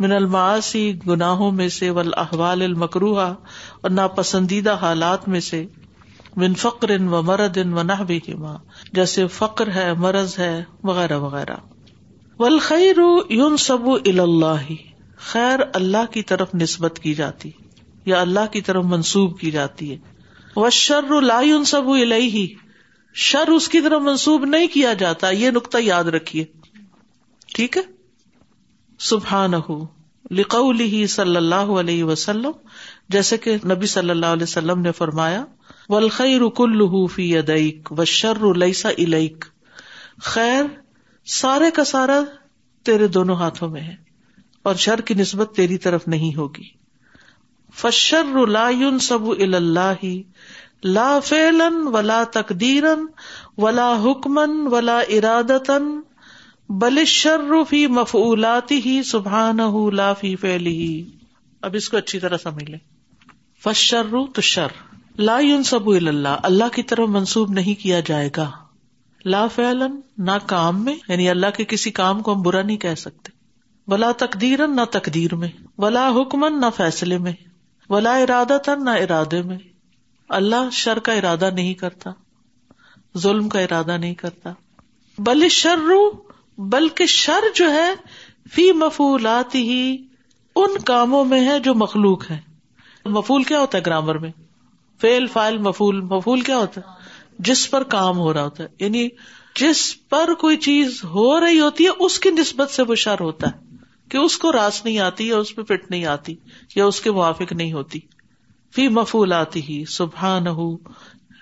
من الماسی گناہوں میں سے ول احوال المکروہ اور ناپسندیدہ حالات میں سے بن فکر ان و مرد ان و نہ کی ماں جیسے فقر ہے مرض ہے وغیرہ وغیرہ ول خیر سب اللہ خیر اللہ کی طرف نسبت کی جاتی یا اللہ کی طرف منسوب کی جاتی ہے وہ شر لا یون سب الہی شر اس کی طرف منسوب نہیں کیا جاتا یہ نقطہ یاد رکھیے ٹھیک ہے صلی ہو علیہ وسلم جیسے کہ نبی صلی اللہ علیہ وسلم نے فرمایا ولخی رق الحفی ادعک السا علی خیر سارے کا سارا تیرے دونوں ہاتھوں میں ہے اور شر کی نسبت تیری طرف نہیں ہوگی فشر لا سب اللہ لا فیلن ولا تقدیرن ولا حکمن ولا ارادن بل شرفی مف ہی سبحان ہُو لا فی ہی اب اس کو اچھی طرح سمجھ لے فشرو تو شر لا یون سب اللہ اللہ کی طرف منسوب نہیں کیا جائے گا لا فعلن نہ کام میں یعنی اللہ کے کسی کام کو ہم برا نہیں کہہ سکتے ولا تقدیر نہ تقدیر میں ولا حکمن نہ فیصلے میں ارادہ اراد نہ ارادے میں اللہ شر کا ارادہ نہیں کرتا ظلم کا ارادہ نہیں کرتا بل شرو بلکہ شر جو ہے فی مفول آتی ہی ان کاموں میں ہے جو مخلوق ہے مفول کیا ہوتا ہے گرامر میں فیل فائل مفول مفول کیا ہوتا ہے جس پر کام ہو رہا ہوتا ہے یعنی جس پر کوئی چیز ہو رہی ہوتی ہے اس کی نسبت سے وہ شر ہوتا ہے کہ اس کو راس نہیں آتی یا اس پہ پٹ نہیں آتی یا اس کے موافق نہیں ہوتی فی مفول آتی ہی سبحان ہو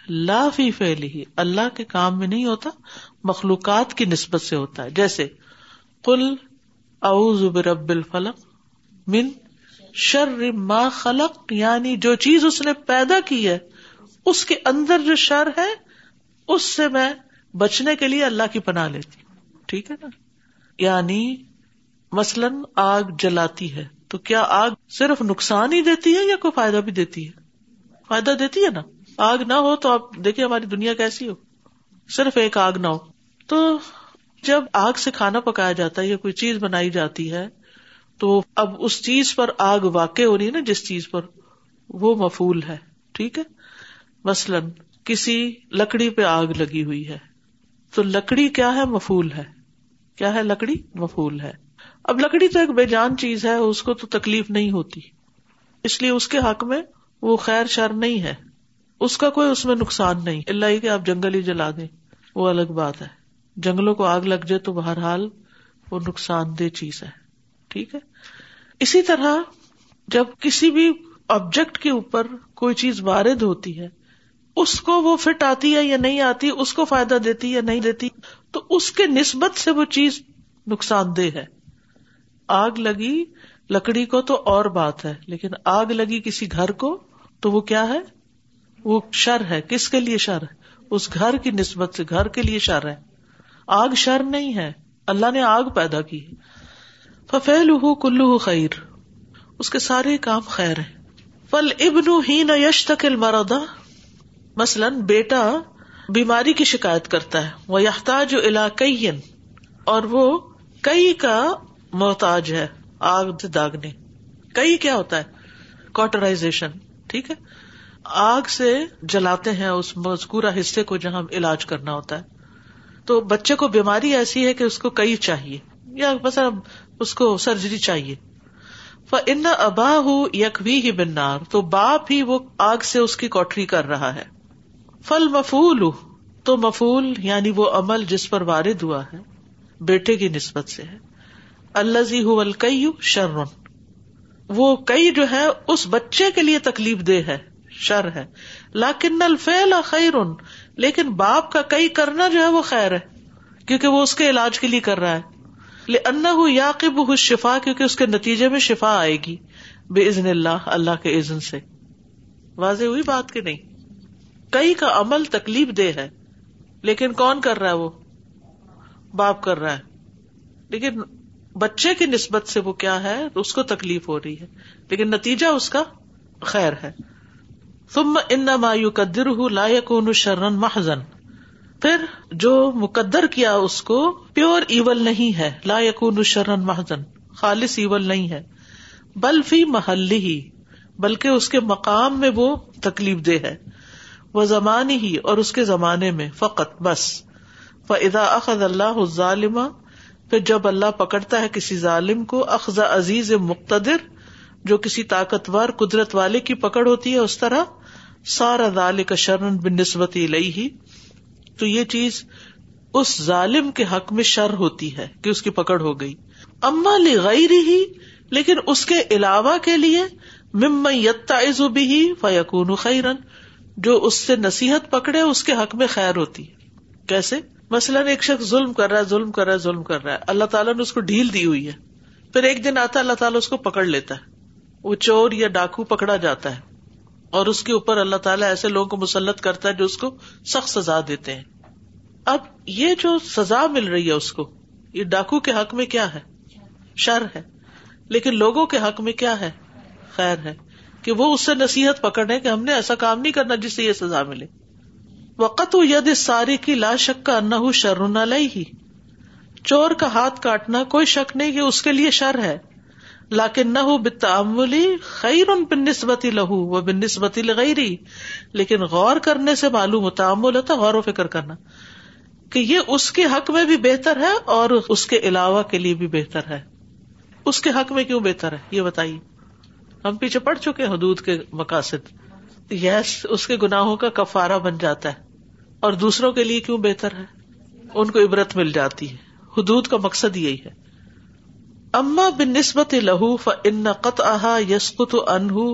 ہی اللہ کے کام میں نہیں ہوتا مخلوقات کی نسبت سے ہوتا ہے جیسے کل الفلق رب شر ما خلق یعنی جو چیز اس نے پیدا کی ہے اس کے اندر جو شر ہے اس سے میں بچنے کے لیے اللہ کی پناہ لیتی ٹھیک ہے نا یعنی مثلاً آگ جلاتی ہے تو کیا آگ صرف نقصان ہی دیتی ہے یا کوئی فائدہ بھی دیتی ہے فائدہ دیتی ہے نا آگ نہ ہو تو آپ دیکھیے ہماری دنیا کیسی ہو صرف ایک آگ نہ ہو تو جب آگ سے کھانا پکایا جاتا ہے یا کوئی چیز بنائی جاتی ہے تو اب اس چیز پر آگ واقع ہو رہی ہے نا جس چیز پر وہ مفول ہے ٹھیک ہے مثلاً کسی لکڑی پہ آگ لگی ہوئی ہے تو لکڑی کیا ہے مفول ہے کیا ہے لکڑی مفول ہے اب لکڑی تو ایک بے جان چیز ہے اس کو تو تکلیف نہیں ہوتی اس لیے اس کے حق میں وہ خیر شر نہیں ہے اس کا کوئی اس میں نقصان نہیں اللہ کہ آپ جنگل ہی جلا دیں وہ الگ بات ہے جنگلوں کو آگ لگ جائے تو بہرحال وہ نقصان دہ چیز ہے ٹھیک ہے اسی طرح جب کسی بھی آبجیکٹ کے اوپر کوئی چیز وارد ہوتی ہے اس کو وہ فٹ آتی ہے یا نہیں آتی اس کو فائدہ دیتی ہے یا نہیں دیتی تو اس کے نسبت سے وہ چیز نقصان دہ ہے آگ لگی لکڑی کو تو اور بات ہے لیکن آگ لگی کسی گھر کو تو وہ کیا ہے وہ شر ہے کس کے لیے شر ہے اس گھر کی نسبت سے گھر کے لیے شر ہے آگ شر نہیں ہے اللہ نے آگ پیدا کی ففیل کلو خیر اس کے سارے کام خیر ہیں مثلاً بیٹا بیماری کی شکایت کرتا ہے وہ یختاج علاقین اور وہ کئی کا محتاج ہے آگ داگنے کئی کیا ہوتا ہے کوٹرائزیشن ٹھیک ہے آگ سے جلاتے ہیں اس مذکورہ حصے کو جہاں علاج کرنا ہوتا ہے تو بچے کو بیماری ایسی ہے کہ اس کو کئی چاہیے یا بس اس کو سرجری چاہیے ان ابا انبا یکوی ہی بنار تو باپ ہی وہ آگ سے اس کی کوٹری کر رہا ہے فل مفول ہوں تو مفول یعنی وہ عمل جس پر وارد ہوا ہے بیٹے کی نسبت سے ہے اللہ زی ہوئی شرن وہ کئی جو ہے اس بچے کے لیے تکلیف دہ ہے شر ہے لاکن لا خیر لیکن باپ کا کئی کرنا جو ہے وہ خیر ہے کیونکہ وہ اس کے علاج کے لیے کر رہا ہے ہو شفا کیونکہ اس کے نتیجے میں شفا آئے گی بے عزن اللہ اللہ کے عزن سے واضح ہوئی بات کہ نہیں کئی کا عمل تکلیف دہ ہے لیکن کون کر رہا ہے وہ باپ کر رہا ہے لیکن بچے کی نسبت سے وہ کیا ہے اس کو تکلیف ہو رہی ہے لیکن نتیجہ اس کا خیر ہے تم ان مایوقر لائقن شرن محزن پھر جو مقدر کیا اس کو پیور ایول نہیں ہے لاقن شرن محزن خالص ایول نہیں ہے بل فی محل ہی بلکہ اس کے مقام میں وہ تکلیف دہ ہے وہ زمان ہی اور اس کے زمانے میں فقط بس فضا اخذ اللہ ظالم پھر جب اللہ پکڑتا ہے کسی ظالم کو اخذ عزیز مقتدر جو کسی طاقتور قدرت والے کی پکڑ ہوتی ہے اس طرح سارا لال کا شرن بن لئی ہی تو یہ چیز اس ظالم کے حق میں شر ہوتی ہے کہ اس کی پکڑ ہو گئی اما لی غیر لیکن اس کے علاوہ کے لیے مم بھی فیقون خیرن جو اس سے نصیحت پکڑے اس کے حق میں خیر ہوتی ہے کیسے مثلاً ایک شخص ظلم کر رہا ہے ظلم کر رہا ہے ظلم کر رہا ہے اللہ تعالیٰ نے اس کو ڈھیل دی ہوئی ہے پھر ایک دن آتا اللہ تعالیٰ اس کو پکڑ لیتا ہے وہ چور یا ڈاکو پکڑا جاتا ہے اور اس کے اوپر اللہ تعالیٰ ایسے لوگوں کو مسلط کرتا ہے جو اس کو سخت سزا دیتے ہیں اب یہ جو سزا مل رہی ہے اس کو یہ ڈاکو کے حق میں کیا ہے شر ہے لیکن لوگوں کے حق میں کیا ہے خیر ہے کہ وہ اس سے نصیحت پکڑے کہ ہم نے ایسا کام نہیں کرنا جس سے یہ سزا ملے وقت وید اس ساری کی لا شک کا انا شرال ہی چور کا ہاتھ کاٹنا کوئی شک نہیں کہ اس کے لیے شر ہے لاکن نہ ہو بتام خیر ان بن نسبتی لہو وہ نسبتی لگئی لیکن غور کرنے سے معلوم ہوتا غور و فکر کرنا کہ یہ اس کے حق میں بھی بہتر ہے اور اس کے علاوہ کے لیے بھی بہتر ہے اس کے حق میں کیوں بہتر ہے یہ بتائیے ہم پیچھے پڑ چکے حدود کے مقاصد یس yes, اس کے گناہوں کا کفارا بن جاتا ہے اور دوسروں کے لیے کیوں بہتر ہے ان کو عبرت مل جاتی ہے حدود کا مقصد یہی ہے اما بن نسبت لہو فن قطا یسکت انہ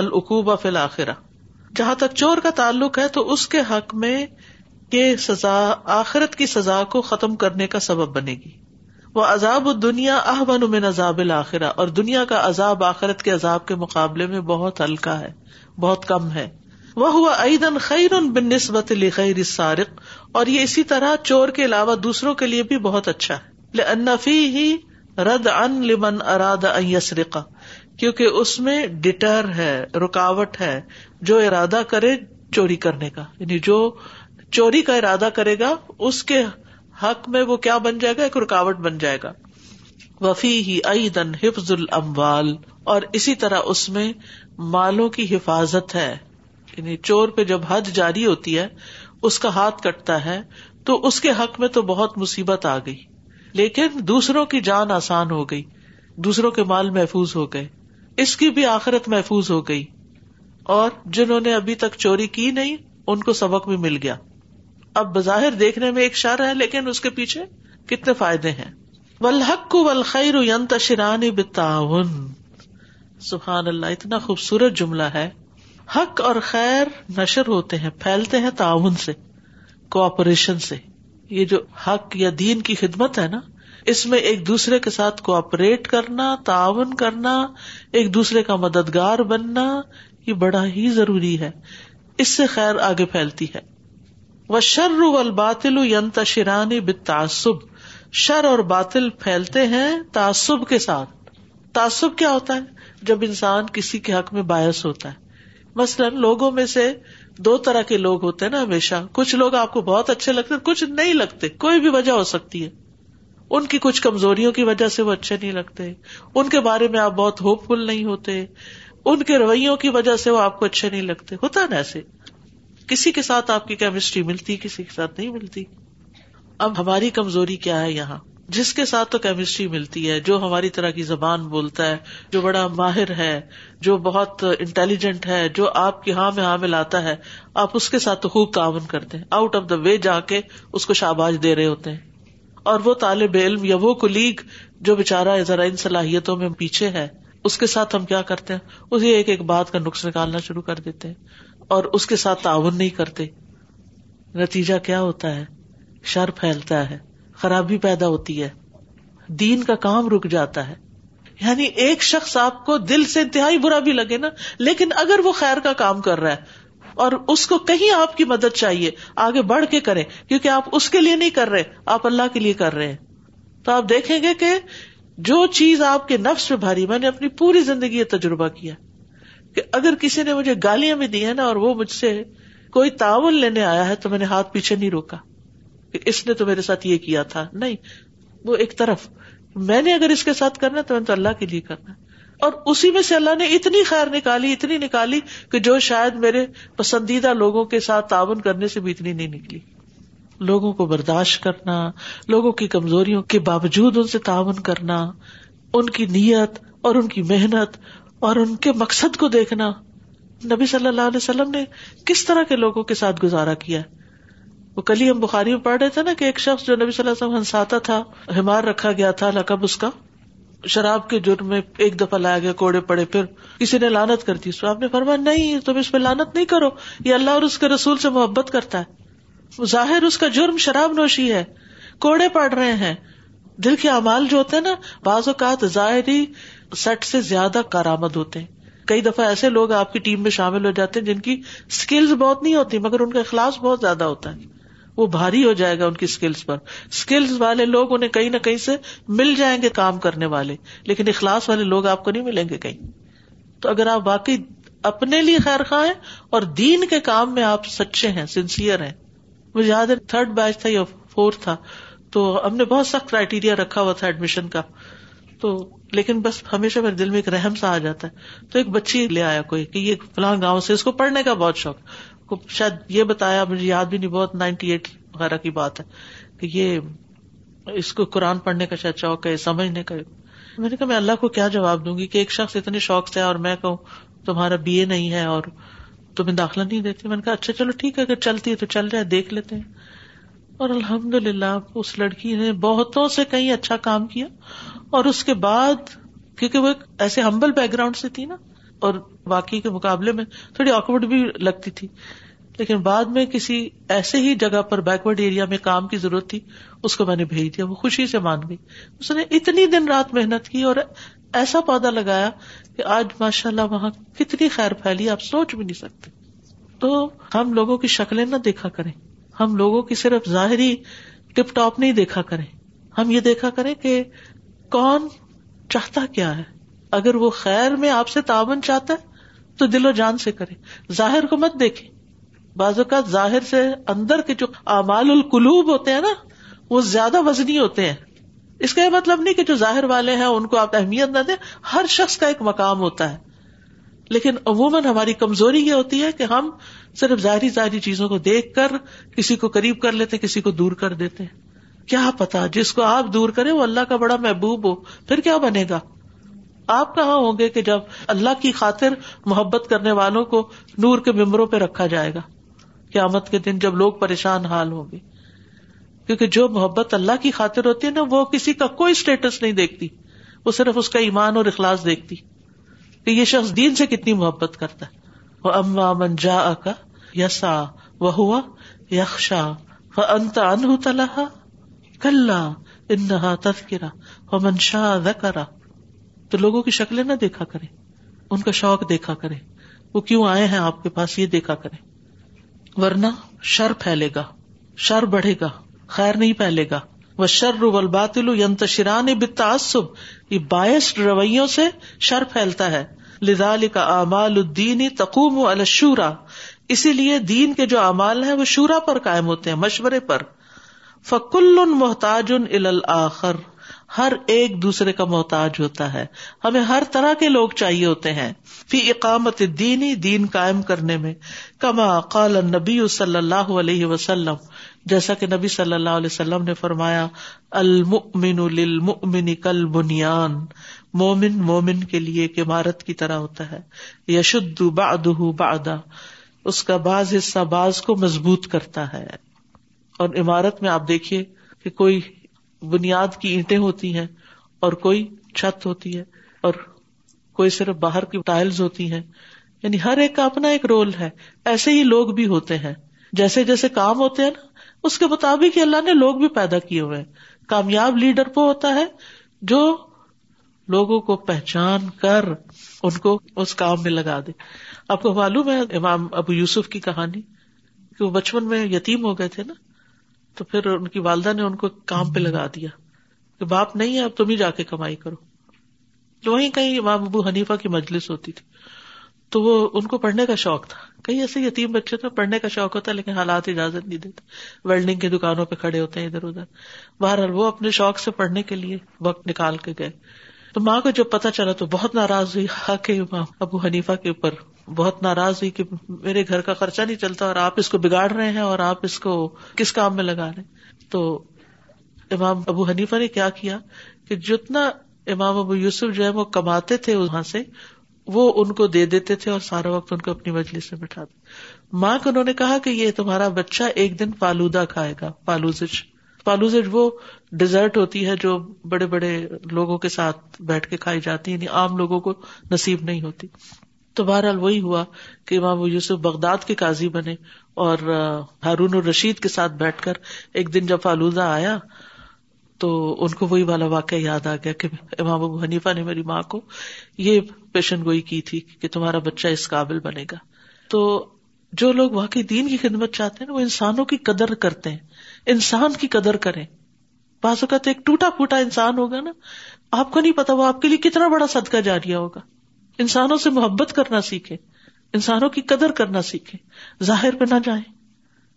القوبہ فی آخرا جہاں تک چور کا تعلق ہے تو اس کے حق میں سزا آخرت کی سزا کو ختم کرنے کا سبب بنے گی وہ عذاب دنیا عذاب الآخرہ اور دنیا کا عذاب آخرت کے عذاب کے مقابلے میں بہت ہلکا ہے بہت کم ہے وہ ہوا عید خیر بن نسبت لیر سارق اور یہ اسی طرح چور کے علاوہ دوسروں کے لیے بھی بہت اچھا ہے لنفی ہی رد ان لمن اراد ان کا کیونکہ اس میں ڈیٹر ہے رکاوٹ ہے جو ارادہ کرے چوری کرنے کا یعنی جو چوری کا ارادہ کرے گا اس کے حق میں وہ کیا بن جائے گا ایک رکاوٹ بن جائے گا وفی ہی دن حفظ الموال اور اسی طرح اس میں مالوں کی حفاظت ہے یعنی چور پہ جب حد جاری ہوتی ہے اس کا ہاتھ کٹتا ہے تو اس کے حق میں تو بہت مصیبت آ گئی لیکن دوسروں کی جان آسان ہو گئی دوسروں کے مال محفوظ ہو گئے اس کی بھی آخرت محفوظ ہو گئی اور جنہوں نے ابھی تک چوری کی نہیں ان کو سبق بھی مل گیا اب بظاہر دیکھنے میں ایک شر ہے لیکن اس کے پیچھے کتنے فائدے ہیں ولحق کو بلخیر شیرانی سبحان اللہ اتنا خوبصورت جملہ ہے حق اور خیر نشر ہوتے ہیں پھیلتے ہیں تعاون سے کوپریشن سے یہ جو حق یا دین کی خدمت ہے نا اس میں ایک دوسرے کے ساتھ کوپریٹ کرنا تعاون کرنا ایک دوسرے کا مددگار بننا یہ بڑا ہی ضروری ہے اس سے خیر آگے پھیلتی ہے وہ شرطلانی بے تعصب شر اور باطل پھیلتے ہیں تعصب کے ساتھ تعصب کیا ہوتا ہے جب انسان کسی کے حق میں باعث ہوتا ہے مثلاً لوگوں میں سے دو طرح کے لوگ ہوتے ہیں نا ہمیشہ کچھ لوگ آپ کو بہت اچھے لگتے ہیں کچھ نہیں لگتے کوئی بھی وجہ ہو سکتی ہے ان کی کچھ کمزوریوں کی وجہ سے وہ اچھے نہیں لگتے ان کے بارے میں آپ بہت ہوپ فل نہیں ہوتے ان کے رویوں کی وجہ سے وہ آپ کو اچھے نہیں لگتے ہوتا نا ایسے کسی کے ساتھ آپ کی کیمسٹری ملتی کسی کے ساتھ نہیں ملتی اب ہماری کمزوری کیا ہے یہاں جس کے ساتھ تو کیمسٹری ملتی ہے جو ہماری طرح کی زبان بولتا ہے جو بڑا ماہر ہے جو بہت انٹیلیجنٹ ہے جو آپ کی ہاں میں ہاں میں لاتا ہے آپ اس کے ساتھ تو خوب تعاون کرتے ہیں آؤٹ آف دا وے جا کے اس کو شاباش دے رہے ہوتے ہیں اور وہ طالب علم یا وہ کلیگ جو بےچارا ذرا ان صلاحیتوں میں پیچھے ہے اس کے ساتھ ہم کیا کرتے ہیں اسے ایک ایک بات کا نقص نکالنا شروع کر دیتے ہیں اور اس کے ساتھ تعاون نہیں کرتے نتیجہ کیا ہوتا ہے شر پھیلتا ہے خرابی پیدا ہوتی ہے دین کا کام رک جاتا ہے یعنی ایک شخص آپ کو دل سے انتہائی برا بھی لگے نا لیکن اگر وہ خیر کا کام کر رہا ہے اور اس کو کہیں آپ کی مدد چاہیے آگے بڑھ کے کریں کیونکہ آپ اس کے لیے نہیں کر رہے آپ اللہ کے لیے کر رہے ہیں تو آپ دیکھیں گے کہ جو چیز آپ کے نفس میں بھاری میں نے اپنی پوری زندگی یہ تجربہ کیا کہ اگر کسی نے مجھے گالیاں بھی دی ہیں نا اور وہ مجھ سے کوئی تعاون لینے آیا ہے تو میں نے ہاتھ پیچھے نہیں روکا کہ اس نے تو میرے ساتھ یہ کیا تھا نہیں وہ ایک طرف میں نے اگر اس کے ساتھ کرنا تو میں تو اللہ کے لیے کرنا ہے اور اسی میں سے اللہ نے اتنی خیر نکالی اتنی نکالی کہ جو شاید میرے پسندیدہ لوگوں کے ساتھ تعاون کرنے سے بھی اتنی نہیں نکلی لوگوں کو برداشت کرنا لوگوں کی کمزوریوں کے باوجود ان سے تعاون کرنا ان کی نیت اور ان کی محنت اور ان کے مقصد کو دیکھنا نبی صلی اللہ علیہ وسلم نے کس طرح کے لوگوں کے ساتھ گزارا کیا وہ کلی ہم بخاری میں پڑھ رہے تھے نا کہ ایک شخص جو نبی صلی اللہ علیہ ہنساتا تھا ہمار رکھا گیا تھا لقب اس کا شراب کے جرم میں ایک دفعہ لایا گیا کوڑے پڑے پھر کسی نے لانت کر دی سو آپ نے فرمایا نہیں تم اس پہ لانت نہیں کرو یہ اللہ اور اس کے رسول سے محبت کرتا ہے ظاہر اس کا جرم شراب نوشی ہے کوڑے پڑ رہے ہیں دل کے اعمال جو ہوتے ہیں نا بعض اوقات ظاہری سٹ سے زیادہ کارآمد ہوتے ہیں کئی دفعہ ایسے لوگ آپ کی ٹیم میں شامل ہو جاتے ہیں جن کی اسکلز بہت نہیں ہوتی مگر ان کا اخلاص بہت زیادہ ہوتا ہے وہ بھاری ہو جائے گا ان کی اسکلس پر اسکلس والے لوگ انہیں کہیں نہ کہیں سے مل جائیں گے کام کرنے والے لیکن اخلاص والے لوگ آپ کو نہیں ملیں گے کہیں تو اگر آپ باقی اپنے لیے خیر خواہ ہیں اور دین کے کام میں آپ سچے ہیں سنسیئر ہیں مجھے یاد ہے تھرڈ بیچ تھا یا فورتھ تھا تو ہم نے بہت سخت کرائیٹیریا رکھا ہوا تھا ایڈمیشن کا تو لیکن بس ہمیشہ میرے دل میں ایک رحم سا آ جاتا ہے تو ایک بچی لے آیا کوئی کہ یہ فلاں گاؤں سے اس کو پڑھنے کا بہت شوق کو شاید یہ بتایا مجھے یاد بھی نہیں بہت نائنٹی ایٹ وغیرہ کی بات ہے کہ یہ اس کو قرآن پڑھنے کا شاید شوق ہے سمجھنے کا میں نے کہا میں اللہ کو کیا جواب دوں گی کہ ایک شخص اتنے شوق سے اور میں کہوں تمہارا بی اے نہیں ہے اور تمہیں داخلہ نہیں دیتی میں نے کہا اچھا چلو ٹھیک ہے اگر چلتی ہے تو چل جائے دیکھ لیتے ہیں اور الحمد للہ اس لڑکی نے بہتوں سے کہیں اچھا کام کیا اور اس کے بعد کیونکہ وہ ایک ایسے ہمبل بیک گراؤنڈ سے تھی نا اور باقی کے مقابلے میں تھوڑی آکورڈ بھی لگتی تھی لیکن بعد میں کسی ایسے ہی جگہ پر بیکورڈ ایریا میں کام کی ضرورت تھی اس کو میں نے بھیج دیا وہ خوشی سے مان گئی اس نے اتنی دن رات محنت کی اور ایسا پودا لگایا کہ آج ماشاء اللہ وہاں کتنی خیر پھیلی آپ سوچ بھی نہیں سکتے تو ہم لوگوں کی شکلیں نہ دیکھا کریں ہم لوگوں کی صرف ظاہری ٹپ ٹاپ نہیں دیکھا کریں ہم یہ دیکھا کریں کہ کون چاہتا کیا ہے اگر وہ خیر میں آپ سے تعاون چاہتا ہے تو دل و جان سے کرے ظاہر کو مت دیکھے بعض اوقات ظاہر سے اندر کے جو اعمال القلوب ہوتے ہیں نا وہ زیادہ وزنی ہوتے ہیں اس کا یہ مطلب نہیں کہ جو ظاہر والے ہیں ان کو آپ اہمیت نہ دیں ہر شخص کا ایک مقام ہوتا ہے لیکن عموماً ہماری کمزوری یہ ہوتی ہے کہ ہم صرف ظاہری ظاہری چیزوں کو دیکھ کر کسی کو قریب کر لیتے کسی کو دور کر دیتے کیا پتا جس کو آپ دور کریں وہ اللہ کا بڑا محبوب ہو پھر کیا بنے گا آپ کہاں ہوں گے کہ جب اللہ کی خاطر محبت کرنے والوں کو نور کے ممبروں پہ رکھا جائے گا قیامت کے دن جب لوگ پریشان حال ہوں گے کیونکہ جو محبت اللہ کی خاطر ہوتی ہے نا وہ کسی کا کوئی اسٹیٹس نہیں دیکھتی وہ صرف اس کا ایمان اور اخلاص دیکھتی کہ یہ شخص دین سے کتنی محبت کرتا ہے وہ اما من جا کا یسا و ہوا تلا تلح کل تذکرا و منشا زکرا تو لوگوں کی شکلیں نہ دیکھا کرے ان کا شوق دیکھا کرے وہ کیوں آئے ہیں آپ کے پاس یہ دیکھا کرے ورنہ شر پھیلے گا شر بڑھے گا خیر نہیں پھیلے گا وہ شر یہ باعث رویوں سے شر پھیلتا ہے لدال کا امال تقوم الشورا اسی لیے دین کے جو اعمال ہیں وہ شورا پر قائم ہوتے ہیں مشورے پر فکل محتاج ان ہر ایک دوسرے کا محتاج ہوتا ہے ہمیں ہر طرح کے لوگ چاہیے ہوتے ہیں فی اقامت دینی دین قائم کرنے میں کما قال نبی صلی اللہ علیہ وسلم جیسا کہ نبی صلی اللہ علیہ وسلم نے فرمایا المؤمن للمؤمن کل بنیان مومن مومن کے لیے ایک عمارت کی طرح ہوتا ہے یشد بعدا اس کا بعض حصہ بعض کو مضبوط کرتا ہے اور عمارت میں آپ دیکھیے کہ کوئی بنیاد کی اینٹیں ہوتی ہیں اور کوئی چھت ہوتی ہے اور کوئی صرف باہر کی ٹائلز ہوتی ہیں یعنی ہر ایک کا اپنا ایک رول ہے ایسے ہی لوگ بھی ہوتے ہیں جیسے جیسے کام ہوتے ہیں نا اس کے مطابق اللہ نے لوگ بھی پیدا کیے ہوئے ہیں کامیاب لیڈر وہ ہوتا ہے جو لوگوں کو پہچان کر ان کو اس کام میں لگا دے آپ کو معلوم ہے امام ابو یوسف کی کہانی کہ وہ بچپن میں یتیم ہو گئے تھے نا تو پھر ان کی والدہ نے ان کو کام پہ لگا دیا کہ باپ نہیں ہے اب تم ہی جا کے کمائی کرو تو وہیں کہیں ماں ببو حنیفہ کی مجلس ہوتی تھی تو وہ ان کو پڑھنے کا شوق تھا کہیں ایسے یتیم بچے تھے پڑھنے کا شوق ہوتا لیکن حالات اجازت نہیں دیتے ویلڈنگ کی دکانوں پہ کھڑے ہوتے ہیں ادھر ادھر باہر وہ اپنے شوق سے پڑھنے کے لیے وقت نکال کے گئے تو ماں کو جب پتا چلا تو بہت ناراض ہوئی ہا کے ابو حنیفا کے اوپر بہت ناراض ہوئی کہ میرے گھر کا خرچہ نہیں چلتا اور آپ اس کو بگاڑ رہے ہیں اور آپ اس کو کس کام میں لگا رہے تو امام ابو حنیفہ نے کیا کیا کہ جتنا امام ابو یوسف جو ہے وہ کماتے تھے وہاں سے وہ ان کو دے دیتے تھے اور سارا وقت ان کو اپنی مجلس سے بٹھاتے ماں کو انہوں نے کہا کہ یہ تمہارا بچہ ایک دن پالودا کھائے گا فالوزج پالوز وہ ڈیزرٹ ہوتی ہے جو بڑے بڑے لوگوں کے ساتھ بیٹھ کے کھائی جاتی ہے یعنی عام لوگوں کو نصیب نہیں ہوتی تو بہرحال وہی ہوا کہ امام یوسف بغداد کے قاضی بنے اور ہارون الرشید کے ساتھ بیٹھ کر ایک دن جب فالوزہ آیا تو ان کو وہی والا واقعہ یاد آ گیا کہ امام ابو حنیفہ نے میری ماں کو یہ پیشن گوئی کی تھی کہ تمہارا بچہ اس قابل بنے گا تو جو لوگ واقعی دین کی خدمت چاہتے ہیں وہ انسانوں کی قدر کرتے ہیں انسان کی قدر کریں بعض اوقات ایک ٹوٹا پھوٹا انسان ہوگا نا آپ کو نہیں پتا وہ آپ کے لیے کتنا بڑا صدقہ جاریہ ہوگا انسانوں سے محبت کرنا سیکھے انسانوں کی قدر کرنا سیکھے ظاہر پہ نہ جائیں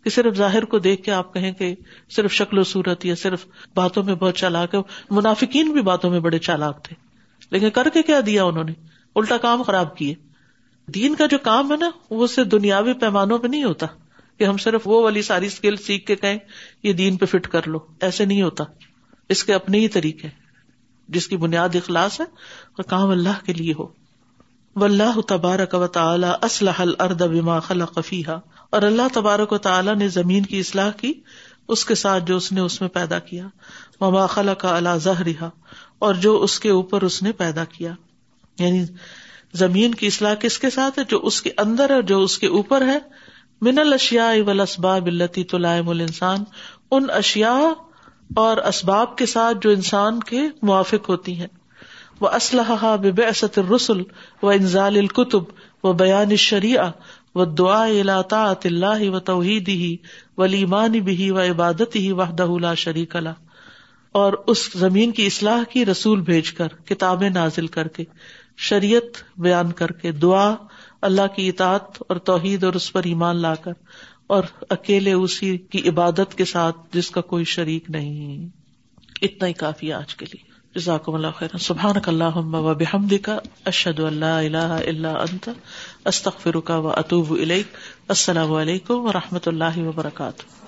کہ صرف ظاہر کو دیکھ کے آپ کہیں کہ صرف شکل و صورت یا صرف باتوں میں بہت چالاک ہے منافقین بھی باتوں میں بڑے چالاک تھے لیکن کر کے کیا دیا انہوں نے الٹا کام خراب کیے دین کا جو کام ہے نا وہ صرف دنیاوی پیمانوں پہ نہیں ہوتا کہ ہم صرف وہ والی ساری اسکل سیکھ کے کہیں یہ دین پہ فٹ کر لو ایسے نہیں ہوتا اس کے اپنے ہی طریقے جس کی بنیاد اخلاص ہے اور کام اللہ کے لیے ہو و اللہ تبارک و تعالی اسلح بما خلق فیہا اور اللہ تبارک و تعالیٰ نے زمین کی اصلاح کی اس کے ساتھ جو اس نے اس میں پیدا کیا وما کا اللہ زہرہ اور جو اس کے اوپر اس نے پیدا کیا یعنی زمین کی اصلاح کس کے ساتھ جو اس کے اندر ہے جو اس کے اوپر ہے من اشیا والاسباب اسبا تلائم تو لائم ال انسان ان اشیا اور اسباب کے ساتھ جو انسان کے موافق ہوتی ہیں وہ اسلحہ بس الرسل و انزال القتب و بیان شریع دعا دعاط اللہ و توحید ہی ولیمان بھی و عبادت ہی و دہ اللہ شریق اور اس زمین کی اصلاح کی رسول بھیج کر کتابیں نازل کر کے شریعت بیان کر کے دعا اللہ کی اطاط اور توحید اور اس پر ایمان لا کر اور اکیلے اسی کی عبادت کے ساتھ جس کا کوئی شریک نہیں اتنا ہی کافی آج کے لیے جزاکم اللہ خیر سبحانک اللہم و بحمدک اشہد الہ الا انت استغفرک و اتوب الیک السلام علیکم و رحمۃ اللہ وبرکاتہ